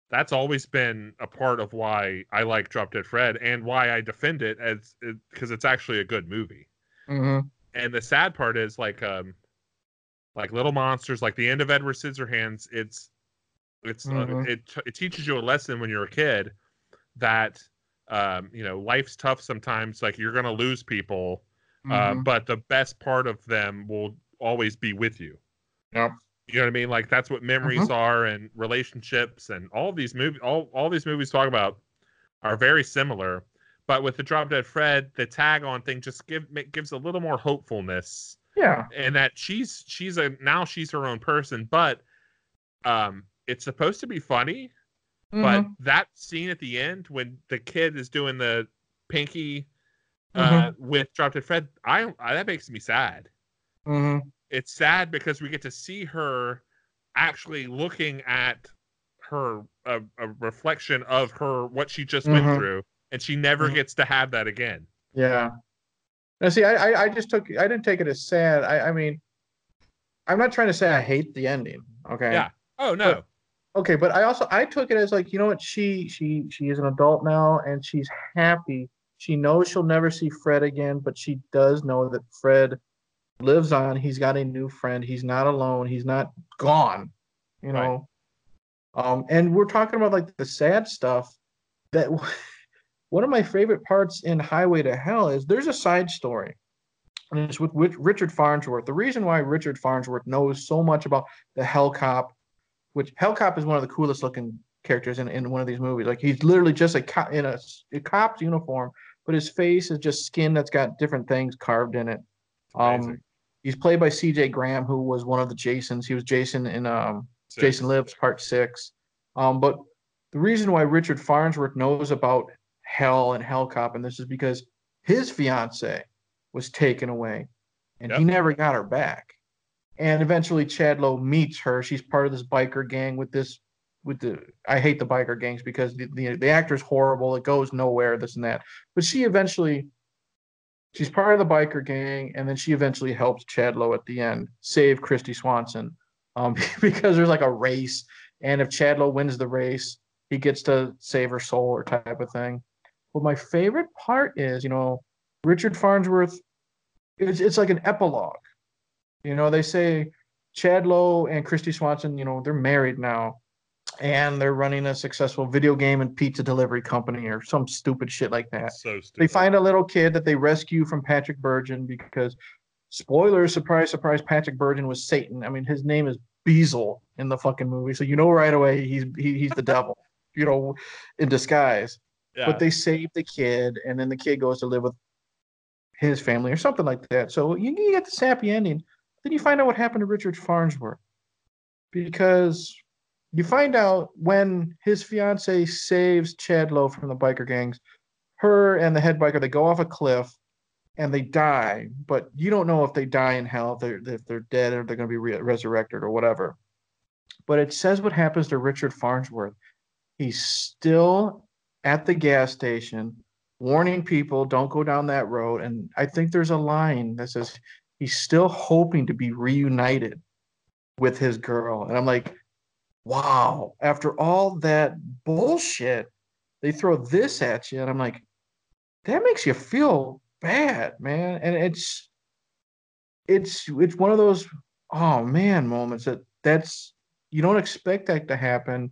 That's always been a part of why I like Drop Dead Fred and why I defend it as because it's actually a good movie. Mhm. And the sad part is like um like Little Monsters, like the end of Edward Scissorhands. It's it's uh, Mhm. it it teaches you a lesson when you're a kid that um you know life's tough sometimes. Like you're gonna lose people, uh, Mhm. but the best part of them will always be with you. Yep. You know what I mean? Like that's what memories are and relationships and all these movies all all these movies talk about are very similar. But with the Drop Dead Fred, the tag on thing just give gives a little more hopefulness yeah. and that she's she's a now she's her own person, but um it's supposed to be funny, but Mhm. that scene at the end when the kid is doing the pinky uh with Drop Dead Fred, I, I that makes me sad Mhm. It's sad because we get to see her actually looking at her a, a reflection of her what she just went Mhm. through and she never Mhm. gets to have that again Yeah. Now, see, I, I, I just took, I didn't take it as sad. I, I mean, I'm not trying to say I hate the ending. Okay. Yeah. oh no Okay, but I also I took it as like, you know what? She, she, she is an adult now, and she's happy. She knows she'll never see Fred again, but she does know that Fred lives on. He's got a new friend. He's not alone. He's not gone. You Right. know. Um, and we're talking about like the sad stuff. That one of my favorite parts in Highway to Hell is there's a side story. And it's with, with Richard Farnsworth. The reason why Richard Farnsworth knows so much about the Hell Cop, which Hell Cop is one of the coolest looking characters in, in one of these movies. Like he's literally just a cop in a, a cop's uniform, but his face is just skin that's got different things carved in it. Um, he's played by C.J. Graham, who was one of the Jasons. He was Jason in um, Jason Lives Part Six. Um, but the reason why Richard Farnsworth knows about Hell and Hell Cop, and this is because his fiance was taken away, and he never got her back. And eventually, Chad Lowe meets her. She's part of this biker gang with this. With the, I hate the biker gangs because the, the the actor's horrible. It goes nowhere. This and that. But she eventually, she's part of the biker gang, and then she eventually helps Chad Lowe at the end save Kristy Swanson, um, because there's like a race, and if Chad Lowe wins the race, he gets to save her soul or type of thing. But my favorite part is, you know, Richard Farnsworth. It's it's like an epilogue. You know, they say Chad Lowe and Kristy Swanson, you know, they're married now and they're running a successful video game and pizza delivery company or some stupid shit like that. So stupid. They find a little kid that they rescue from Patrick Bergin because spoilers, surprise, surprise, Patrick Bergin was Satan. I mean, his name is Beezle in the fucking movie, so you know right away he's he, he's the devil, you know, in disguise. yeah. But they save the kid, and then the kid goes to live with his family or something like that. So you, you get the sappy ending. Then you find out what happened to Richard Farnsworth because you find out when his fiance saves Chad Lowe from the biker gangs, her and the head biker they go off a cliff and they die, but you don't know if they die in hell, if they're, if they're dead or they're going to be re- resurrected or whatever. But it says what happens to Richard Farnsworth. He's still at the gas station warning people don't go down that road. And I think there's a line that says he's still hoping to be reunited with his girl. And I'm like, wow, after all that bullshit, they throw this at you. And I'm like, that makes you feel bad, man. And it's it's it's one of those oh man moments that that's you don't expect that to happen.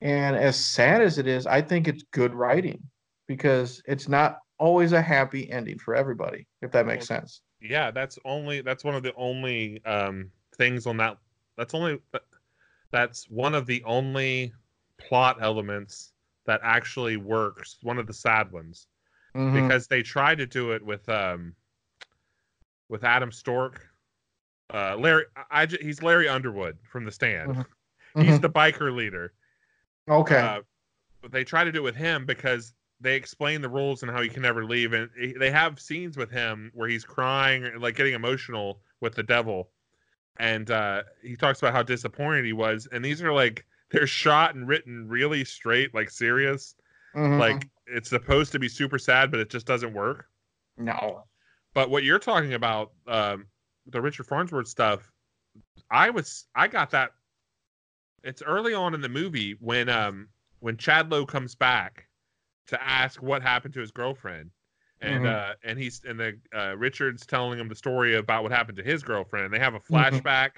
And as sad as it is, I think it's good writing because it's not always a happy ending for everybody, if that makes sense. yeah, that's only that's one of the only um things on that. That's only that's one of the only plot elements that actually works. One of the sad ones Mhm. because they tried to do it with um with Adam Storke. Uh, Larry, I, he's Larry Underwood from The Stand. Mhm. He's Mhm. the biker leader. okay. Uh, but they try to do it with him because they explain the rules and how he can never leave, and they have scenes with him where he's crying, like getting emotional with the devil, and uh, he talks about how disappointed he was. And these are like they're shot and written really straight, like serious. Mhm. Like it's supposed to be super sad, but it just doesn't work. no. But what you're talking about, um, the Richard Farnsworth stuff, I was I got that. It's early on in the movie when um when Chad Lowe comes back to ask what happened to his girlfriend, and Mhm. uh and he's and the uh, Richard's telling him the story about what happened to his girlfriend. And they have a Mhm. flashback.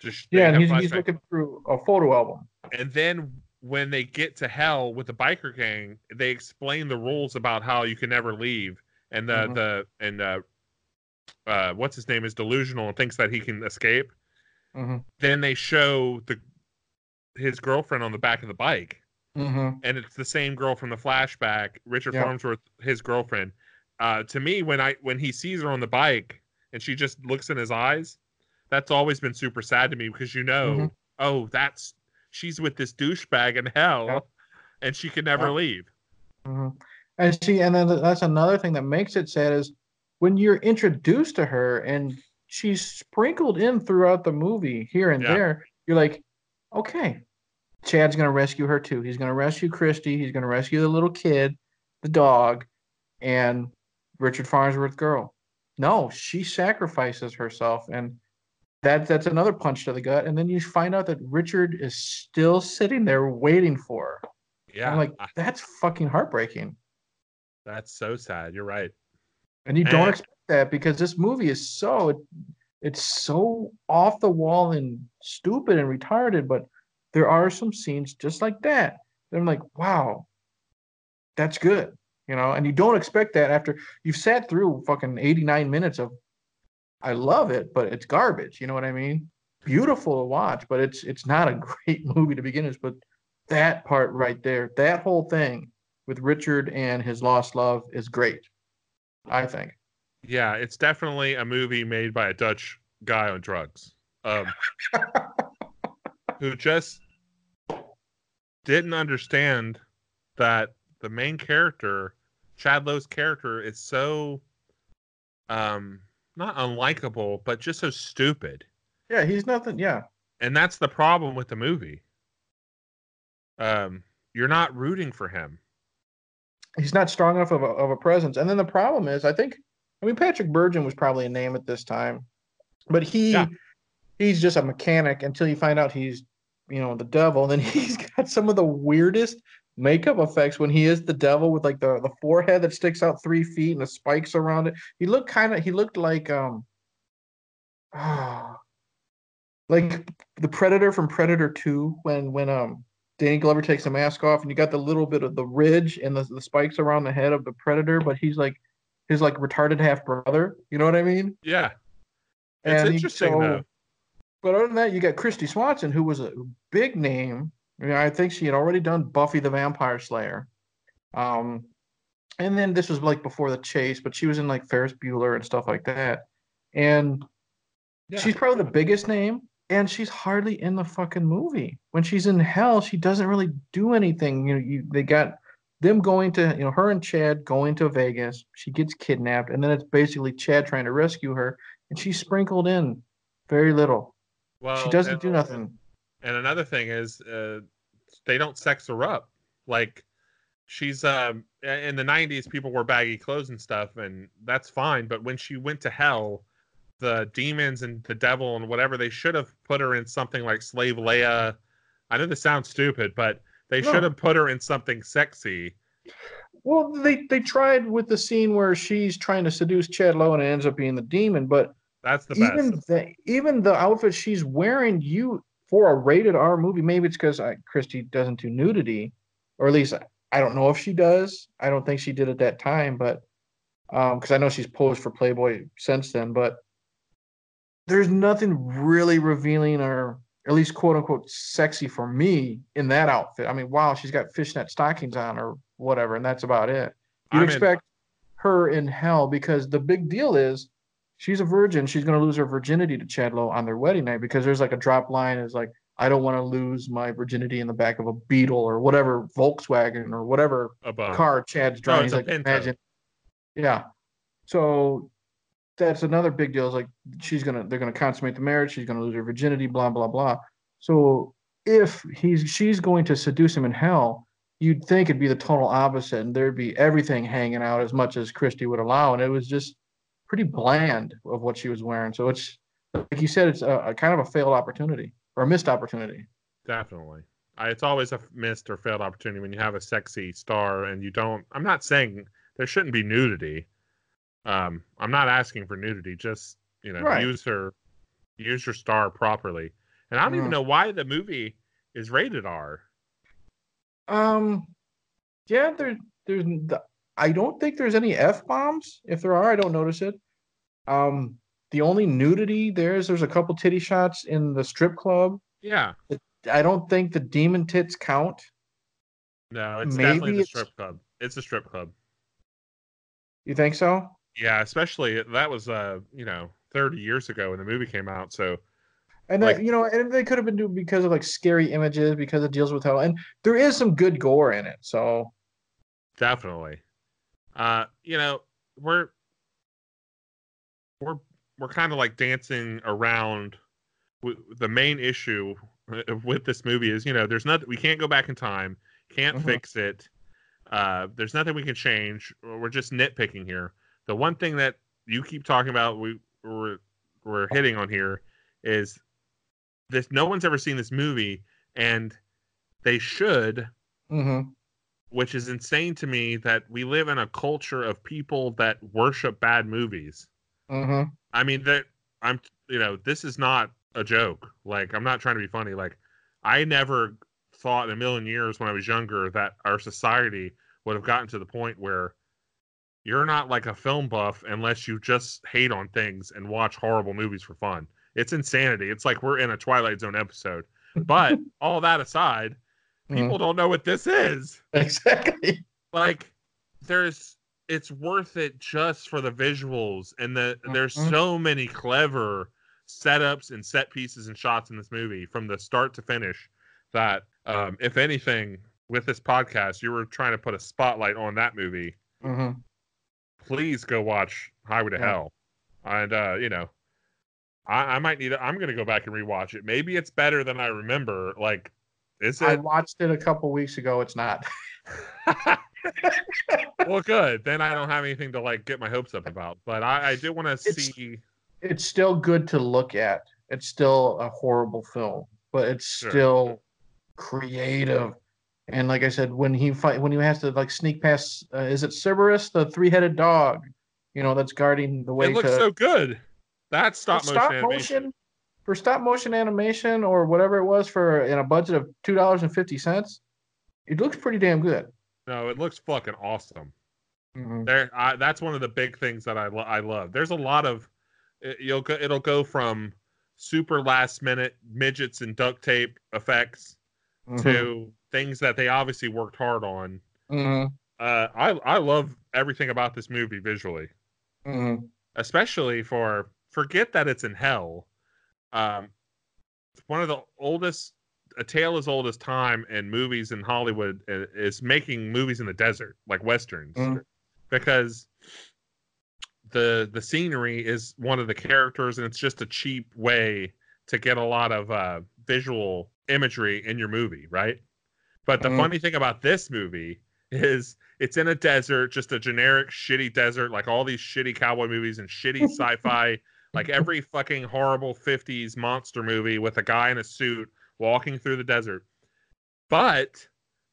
Just Yeah, and he's, he's looking through a photo album. And then when they get to hell with the biker gang, they explain the rules about how you can never leave. And the Mhm. the and uh, uh, what's his name is delusional and thinks that he can escape. Mhm. Then they show the his girlfriend on the back of the bike, Mhm. and it's the same girl from the flashback. Richard Yeah. Farnsworth, his girlfriend. Uh, to me, when I when he sees her on the bike and she just looks in his eyes, that's always been super sad to me because you know, Mhm. oh, that's she's with this douchebag in hell, Yeah. and she can never Yeah. leave. hmm And see, and then that's another thing that makes it sad is when you're introduced to her and she's sprinkled in throughout the movie here and Yeah. there. You're like, okay, Chad's gonna rescue her too. He's gonna rescue Kristy. He's gonna rescue the little kid, the dog, and Richard Farnsworth girl. No, she sacrifices herself, and that that's another punch to the gut. And then you find out that Richard is still sitting there waiting for her. Yeah, I'm like, that's fucking heartbreaking. that's so sad. You're right. And you don't expect that because this movie is so it, it's so off the wall and stupid and retarded, but there are some scenes just like that. that I'm like, wow, that's good. You know, and you don't expect that after you've sat through fucking 89 minutes of I love it, but it's garbage. You know what I mean? Beautiful to watch, but it's it's not a great movie to begin with. But that part right there, that whole thing with Richard and his lost love is great. I think. Yeah, it's definitely a movie made by a Dutch guy on drugs, um, who just didn't understand that the main character, Chad Lowe's character, is so um, not unlikable, but just so stupid. Yeah, he's nothing. Yeah, and that's the problem with the movie. Um, you're not rooting for him. he's not strong enough of a, of a presence. And then the problem is, I think, I mean, Patrick Bergin was probably a name at this time, but he Yeah. he's just a mechanic until you find out he's, you know, the devil. And then he's got some of the weirdest makeup effects when he is the devil with like the the forehead that sticks out three feet and the spikes around it. He looked kind of he looked like um like the Predator from Predator Two, when when um Danny Glover takes the mask off, and you got the little bit of the ridge and the, the spikes around the head of the Predator, but he's like his like retarded half brother. You know what I mean? Yeah. It's And he- interesting so- though. But other than that, you got Kristy Swanson, who was a big name. I, think she had already done Buffy the Vampire Slayer. Um, and then this was like before the chase, but she was in like Ferris Bueller and stuff like that. And Yeah. she's probably the biggest name, and she's hardly in the fucking movie. When she's in hell, she doesn't really do anything. You know, you they got them going to, you know, her and Chad going to Vegas. She gets kidnapped, and then it's basically Chad trying to rescue her, and she's sprinkled in very little. Well, she doesn't and- do nothing. And another thing is, uh, they don't sex her up. Like, she's um in the '90s, people wore baggy clothes and stuff, and that's fine. But when she went to hell, the demons and the devil and whatever, they should have put her in something like Slave Leia. I know this sounds stupid, but they No. should have put her in something sexy. Well, they they tried with the scene where she's trying to seduce Chad Lowe and it ends up being the demon, but That's the best. even the even the outfit she's wearing, you for a rated R movie, maybe it's because Kristy doesn't do nudity, or at least I don't know if she does. I don't think she did at that time, but um, because I know she's posed for Playboy since then, but there's nothing really revealing or at least quote unquote sexy for me in that outfit. I mean, wow, she's got fishnet stockings on or whatever, and that's about it. You'd I'm in- expect her in hell because the big deal is she's a virgin. She's going to lose her virginity to Chad Lowe on their wedding night because there's like a drop line is like, I don't want to lose my virginity in the back of a Beetle or whatever Volkswagen or whatever above. car Chad's driving. it's He's like, Pinto. imagine. Yeah. So that's another big deal. Is like she's gonna they're gonna consummate the marriage. She's gonna lose her virginity. Blah blah blah. So if he's she's going to seduce him in hell, you'd think it'd be the total opposite, and there'd be everything hanging out as much as Kristy would allow, and it was just pretty bland of what she was wearing. So it's like you said, it's a, a kind of a failed opportunity or a missed opportunity. Definitely. I, it's always a missed or failed opportunity when you have a sexy star and you don't. I'm not saying there shouldn't be nudity. Um, I'm not asking for nudity. Just you know, Right. use her, use your star properly. And I don't even Mhm. know why the movie is rated R. Um, yeah, there, there's. the- I don't think there's any f bombs. If there are, I don't notice it. Um, the only nudity there is there's a couple titty shots in the strip club. Yeah. I don't think the demon tits count. No, it's Maybe definitely the it's- strip club. It's a strip club. You think so? Yeah, especially that was uh, you know, 30 years ago when the movie came out. So And that Like- you know, and they could have been doing because of like scary images, because it deals with hell, and there is some good gore in it. So Definitely. Uh, you know, we're we're we're kind of like dancing around w- the main issue with this movie is, you know, there's nothing we can't go back in time, can't Mhm. fix it. Uh, there's nothing we can change. We're just nitpicking here. The one thing that you keep talking about, we we're we're hitting on here, is this. No one's ever seen this movie, and they should mhm. Which is insane to me that we live in a culture of people that worship bad movies. Mhm. I mean that I'm you know, this is not a joke. Like I'm not trying to be funny. Like I never thought in a million years when I was younger that our society would have gotten to the point where you're not like a film buff unless you just hate on things and watch horrible movies for fun. It's insanity. It's like we're in a Twilight Zone episode. But all that aside, people don't know what this is exactly. like there's it's worth it just for the visuals and the there's Mhm. so many clever setups and set pieces and shots in this movie from the start to finish that um if anything with this podcast you were trying to put a spotlight on that movie Mhm. please go watch highway to hell and uh you know I, I might need to, i'm gonna go back and rewatch it maybe it's better than i remember like is I watched it a couple weeks ago. It's not. well, good. Then I don't have anything to like get my hopes up about. But I, I do want to see. it's still good to look at. It's still a horrible film, but it's Sure. still creative. And like I said, when he fight, when he has to like sneak past, uh, is it Cerberus, the three-headed dog? You know, that's guarding the way It looks to. so good. That stop motion animation. For stop motion animation or whatever it was for in a budget of two dollars and fifty cents. It looks pretty damn good. No, it looks fucking awesome. Mhm. There, I, that's one of the big things that I lo- I love. There's a lot of it, you'll go, it'll go from super last minute midgets and duct tape effects Mhm. to things that they obviously worked hard on. Mhm. Uh, I I love everything about this movie visually, Mhm. especially for forget that it's in hell. Um, one of the oldest, a tale as old as time and movies in Hollywood is making movies in the desert, like westerns, Mhm. because the the scenery is one of the characters, and it's just a cheap way to get a lot of uh, visual imagery in your movie, right? But the Mhm. funny thing about this movie is it's in a desert, just a generic shitty desert, like all these shitty cowboy movies and shitty sci-fi, like every fucking horrible 50s monster movie with a guy in a suit walking through the desert. But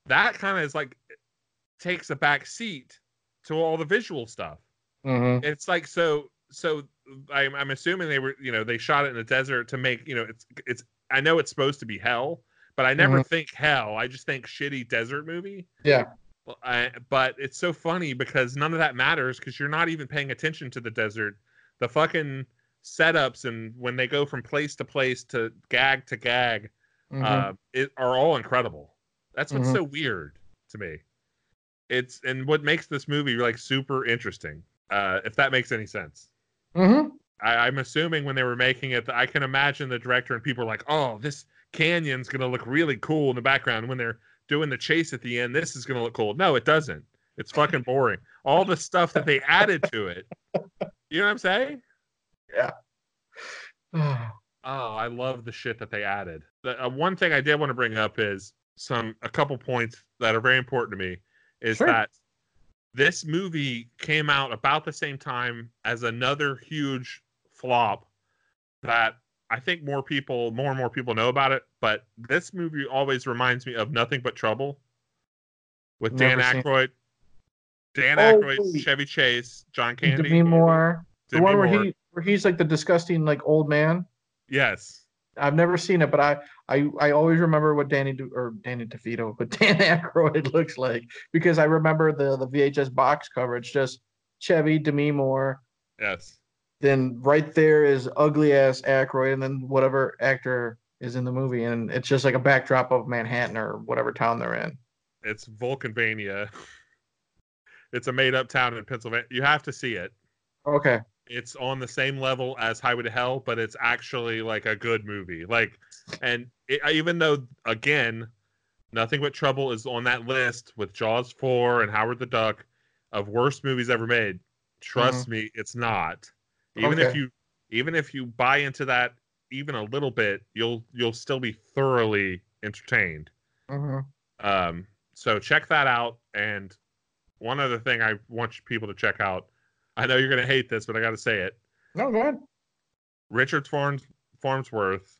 that kind of is like takes a back seat to all the visual stuff. Mhm. It's like so so I'm I'm assuming they were, you know, they shot it in the desert to make, you know, it's it's I know it's supposed to be hell, but I never think hell. I just think shitty desert movie. Yeah. I, but it's so funny because none of that matters because you're not even paying attention to the desert. The fucking setups and when they go from place to place to gag to gag Mhm. uh, it, are all incredible. That's what's Mhm. so weird to me. It's and what makes this movie like super interesting. Uh, if that makes any sense. Mhm. I, I'm assuming when they were making it, I can imagine the director and people are like, "Oh, this canyon's gonna look really cool in the background." When they're doing the chase at the end, this is gonna look cool. No, it doesn't. It's fucking boring. All the stuff that they added to it. You know what I'm saying? Oh, I love the shit that they added. The uh, one thing I did want to bring up is some a couple points that are very important to me is Sure. that this movie came out about the same time as another huge flop that I think more people, more and more people know about it. But this movie always reminds me of Nothing But Trouble with Dan Never seen- Aykroyd, Dan Oh, Aykroyd, wait. Chevy Chase, John Candy, Demi Moore. The Demi one where he where he's like the disgusting like old man. yes, I've never seen it, but I I, I always remember what Danny De, or Danny DeVito, but Dan Aykroyd looks like because I remember the the VHS box cover. It's just Chevy Demi Moore. yes. Then right there is ugly ass Aykroyd, and then whatever actor is in the movie, and it's just like a backdrop of Manhattan or whatever town they're in. It's Valkenvania. It's a made up town in Pennsylvania. You have to see it. Okay. It's on the same level as Highway to Hell, but it's actually like a good movie. Like, and it, even though, again, Nothing But Trouble is on that list with Jaws 4 and Howard the Duck of worst movies ever made, trust me, it's not. Even if you even if you buy into that even a little bit, you'll you'll still be thoroughly entertained. hmm Um, so check that out. And one other thing I want people to check out. I know you're gonna hate this, but I got to say it. No, go ahead. Richard Farms Farmsworth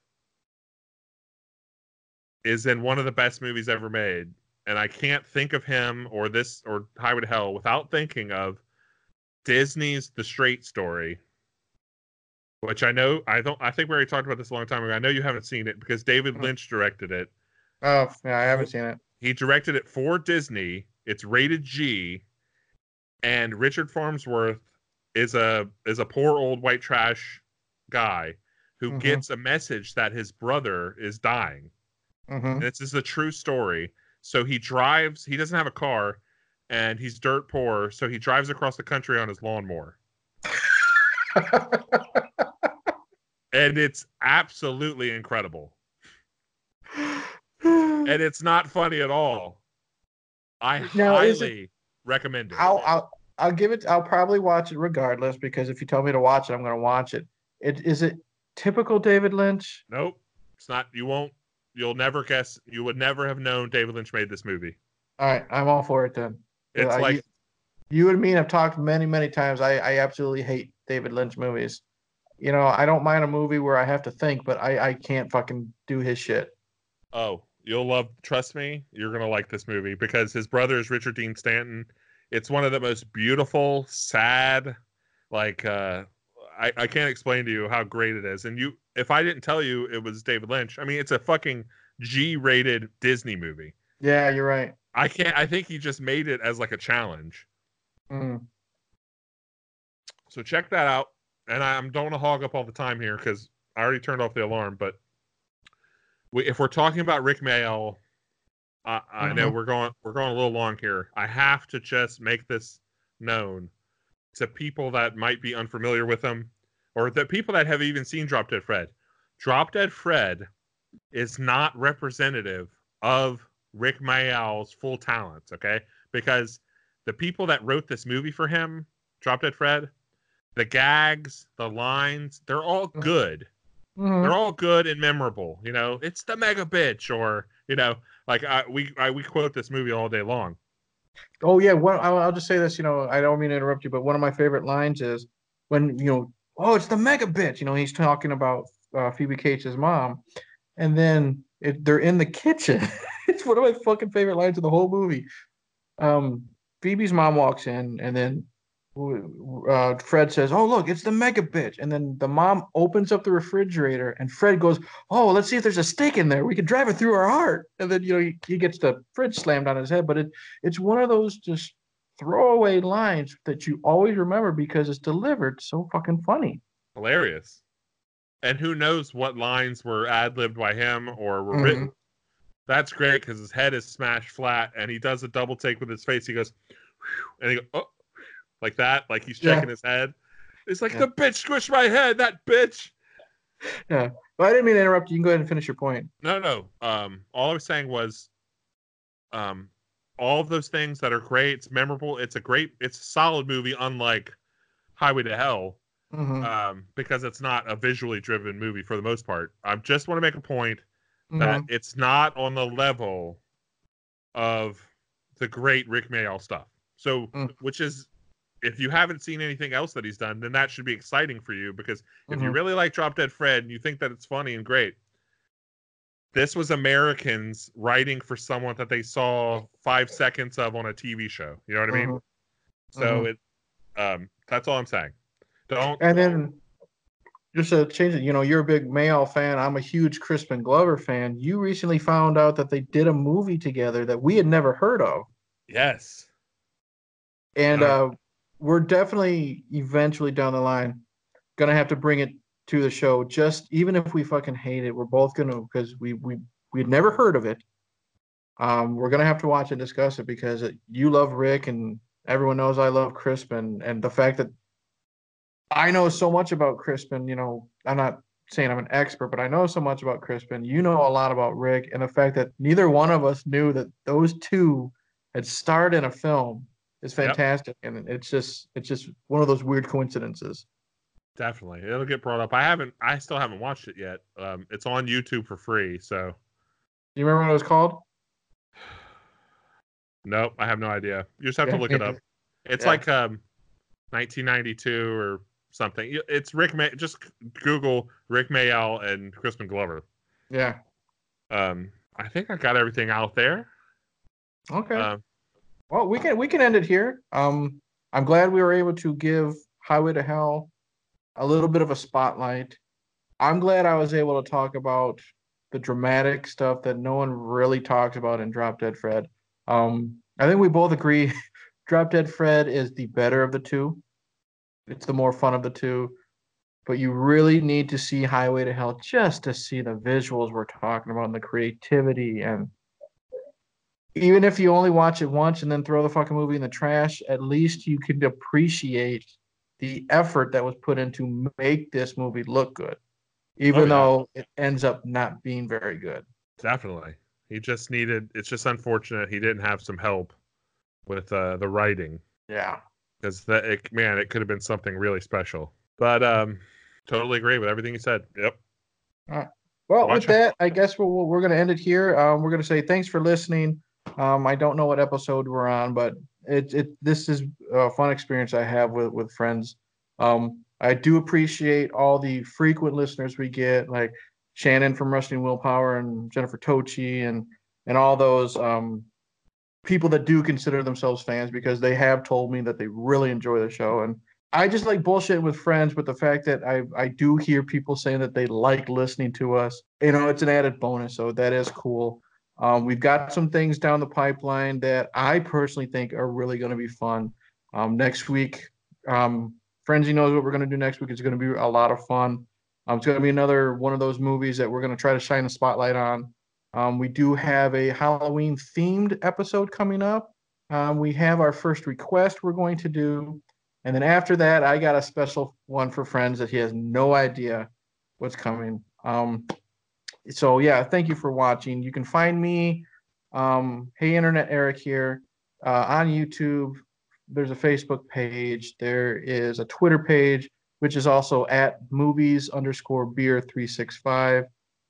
is in one of the best movies ever made, and I can't think of him or this or Highway to Hell without thinking of Disney's The Straight Story, which I know I don't. I think we already talked about this a long time ago. I know you haven't seen it because David Mhm. Lynch directed it. Oh, yeah, I haven't seen it. He directed it for Disney. It's rated G, and Richard Farmsworth is a is a poor old white trash guy who Mhm. gets a message that his brother is dying. hmm This is a true story. So he drives. He doesn't have a car, and he's dirt poor. So he drives across the country on his lawnmower, and it's absolutely incredible. And it's not funny at all. I Now, highly recommend it. I'll, I'll I'll give it. I'll probably watch it regardless because if you tell me to watch it, I'm going to watch it. It is it typical David Lynch. Nope, it's not. You won't. You'll never guess. You would never have known David Lynch made this movie. All right, I'm all for it then. It's Uh, like you, you and me have talked many many times. I I absolutely hate David Lynch movies. You know, I don't mind a movie where I have to think, but I I can't fucking do his shit. Oh, you'll love. Trust me, you're gonna like this movie because his brother is Richard Dean Stanton. It's one of the most beautiful, sad, like uh I, I can't explain to you how great it is. And you, if I didn't tell you it was David Lynch, I mean, it's a fucking G-rated Disney movie. Yeah, you're right. I can't. I think he just made it as like a challenge. Mm. So check that out. And I, I'm don't want to hog up all the time here because I already turned off the alarm. But we, if we're talking about Rik Mayall, I, I know we're going we're going a little long here. I have to just make this known to people that might be unfamiliar with him, or the people that have even seen Drop Dead Fred. Drop Dead Fred is not representative of Rik Mayall's full talents. Okay, because the people that wrote this movie for him, Drop Dead Fred, the gags, the lines, they're all Mhm. good. Mhm. They're all good and memorable. You know, it's the mega bitch, or you know, like I, we I, we quote this movie all day long. Oh yeah, well I'll, I'll just say this. You know, I don't mean to interrupt you, but one of my favorite lines is when you know, oh, it's the mega bitch. You know, he's talking about uh, Phoebe Cates' mom, and then it, they're in the kitchen. it's one of my fucking favorite lines of the whole movie. Um, Phoebe's mom walks in, and then uh, Fred says, "Oh, look, it's the mega bitch." And then the mom opens up the refrigerator, and Fred goes, "Oh, let's see if there's a steak in there. We could drive it through our heart." And then you know he, he gets the fridge slammed on his head, but it it's one of those just throwaway lines that you always remember because it's delivered so fucking funny. Hilarious. And who knows what lines were ad libbed by him or were Mhm. written. That's great because his head is smashed flat and he does a double take with his face. He goes, and he goes, oh, like that, like he's Yeah. checking his head. It's like Yeah. the bitch squished my head, that bitch. Yeah, but I didn't mean to interrupt you. You can go ahead and finish your point. No, no. Um, all I was saying was, um, all of those things that are great. It's memorable. It's a great. It's a solid movie, unlike Highway to Hell, Mhm, um, because it's not a visually driven movie for the most part. I just want to make a point that mhm. it's not on the level of the great Rik Mayall stuff. So, Mm. which is, if you haven't seen anything else that he's done, then that should be exciting for you because if you Mhm. really like Drop Dead Fred and you think that it's funny and great, this was Americans writing for someone that they saw five seconds of on a TV show. You know what I mean? Mhm. So it, um, that's all I'm saying. Don't. And then just to change it, you know, you're a big Mayall fan. I'm a huge Crispin Glover fan. You recently found out that they did a movie together that we had never heard of. yes. And Uh, uh, we're definitely eventually down the line gonna have to bring it to the show. Just even if we fucking hate it, we're both gonna because we we we'd never heard of it. Um, we're gonna have to watch and discuss it because it, you love Rik and everyone knows I love Crispin, and the fact that I know so much about Crispin. You know, I'm not saying I'm an expert, but I know so much about Crispin. You know a lot about Rik, and the fact that neither one of us knew that those two had starred in a film is Yep. fantastic, and it's just it's just one of those weird coincidences. Definitely, it'll get brought up. I haven't. I still haven't watched it yet. Um, it's on YouTube for free. So, Do you remember what it was called? nope, I have no idea. You just have to look it up. It's Yeah. like um, 1992 or something. It's Rik May. Just Google Rik Mayall and Crispin Glover. Yeah. Um, I think I got everything out there. Okay. Um, Well, we can we can end it here. Um, I'm glad we were able to give Highway to Hell a little bit of a spotlight. I'm glad I was able to talk about the dramatic stuff that no one really talks about in Drop Dead Fred. Um, I think we both agree Drop Dead Fred is the better of the two. It's the more fun of the two. But you really need to see Highway to Hell just to see the visuals we're talking about and the creativity and even if you only watch it once and then throw the fucking movie in the trash, at least you can appreciate the effort that was put in to make this movie look good, even Oh, yeah. though it ends up not being very good. definitely. He just needed. It's just unfortunate he didn't have some help with uh, the writing Yeah. because that it, man, it could have been something really special. But um, totally agree with everything you said. Yep. All right. Well, Watch with that, I guess we're, we're going to end it here. Um, we're going to say thanks for listening. Um, I don't know what episode we're on, but it, it this is a fun experience I have with, with friends. Um, I do appreciate all the frequent listeners we get, like Shannon from Wrestling Willpower and Jennifer Tochi and and all those um, people that do consider themselves fans because they have told me that they really enjoy the show and I just like bullshit with friends, but the fact that I I do hear people saying that they like listening to us, you know, it's an added bonus. So that is cool. Um, we've got some things down the pipeline that I personally think are really going to be fun. Um, next week, um, Frenzy knows what we're going to do next week. It's going to be a lot of fun. Um, it's going to be another one of those movies that we're going to try to shine a spotlight on. Um, we do have a Halloween themed episode coming up. Um, we have our first request we're going to do. And then after that, I got a special one for friends that he has no idea what's coming. Um, so yeah, thank you for watching. You can find me, um, Hey Internet Eric here, uh, on YouTube. There's a Facebook page. There is a Twitter page, which is also at movies underscore beer three six five.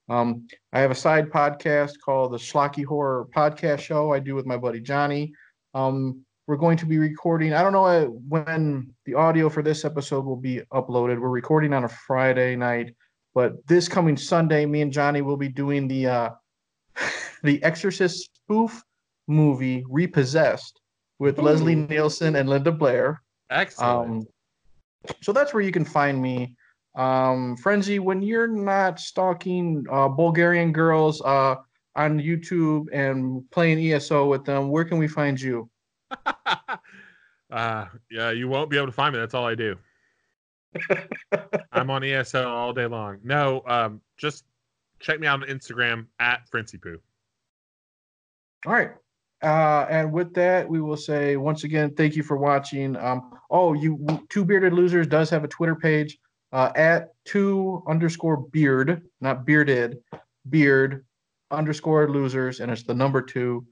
Um, I have a side podcast called the Schlocky Horror Podcast Show. I do with my buddy Johnny. Um, we're going to be recording. I don't know uh, when the audio for this episode will be uploaded. We're recording on a Friday night, but this coming Sunday, me and Johnny will be doing the uh, the Exorcist spoof movie Repossessed with Ooh. Leslie Nielsen and Linda Blair. Excellent. Um, so that's where you can find me. Um, Frenzy, when you're not stalking uh, Bulgarian girls uh, on YouTube and playing ESO with them, where can we find you? uh, yeah, you won't be able to find me. That's all I do. I'm on ESO all day long. No, um, just check me out on Instagram at Frenzy Poo. All right. Uh, and with that, we will say once again, thank you for watching. Um, oh, you two bearded losers does have a Twitter page uh, at two underscore beard, not bearded, beard underscore losers, and it's the number two.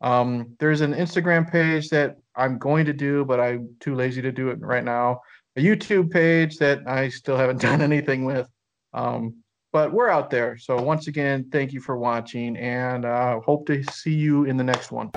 Um, there's an Instagram page that I'm going to do, but I'm too lazy to do it right now. A YouTube page that I still haven't done anything with. Um, but we're out there. So once again, thank you for watching and uh, hope to see you in the next one.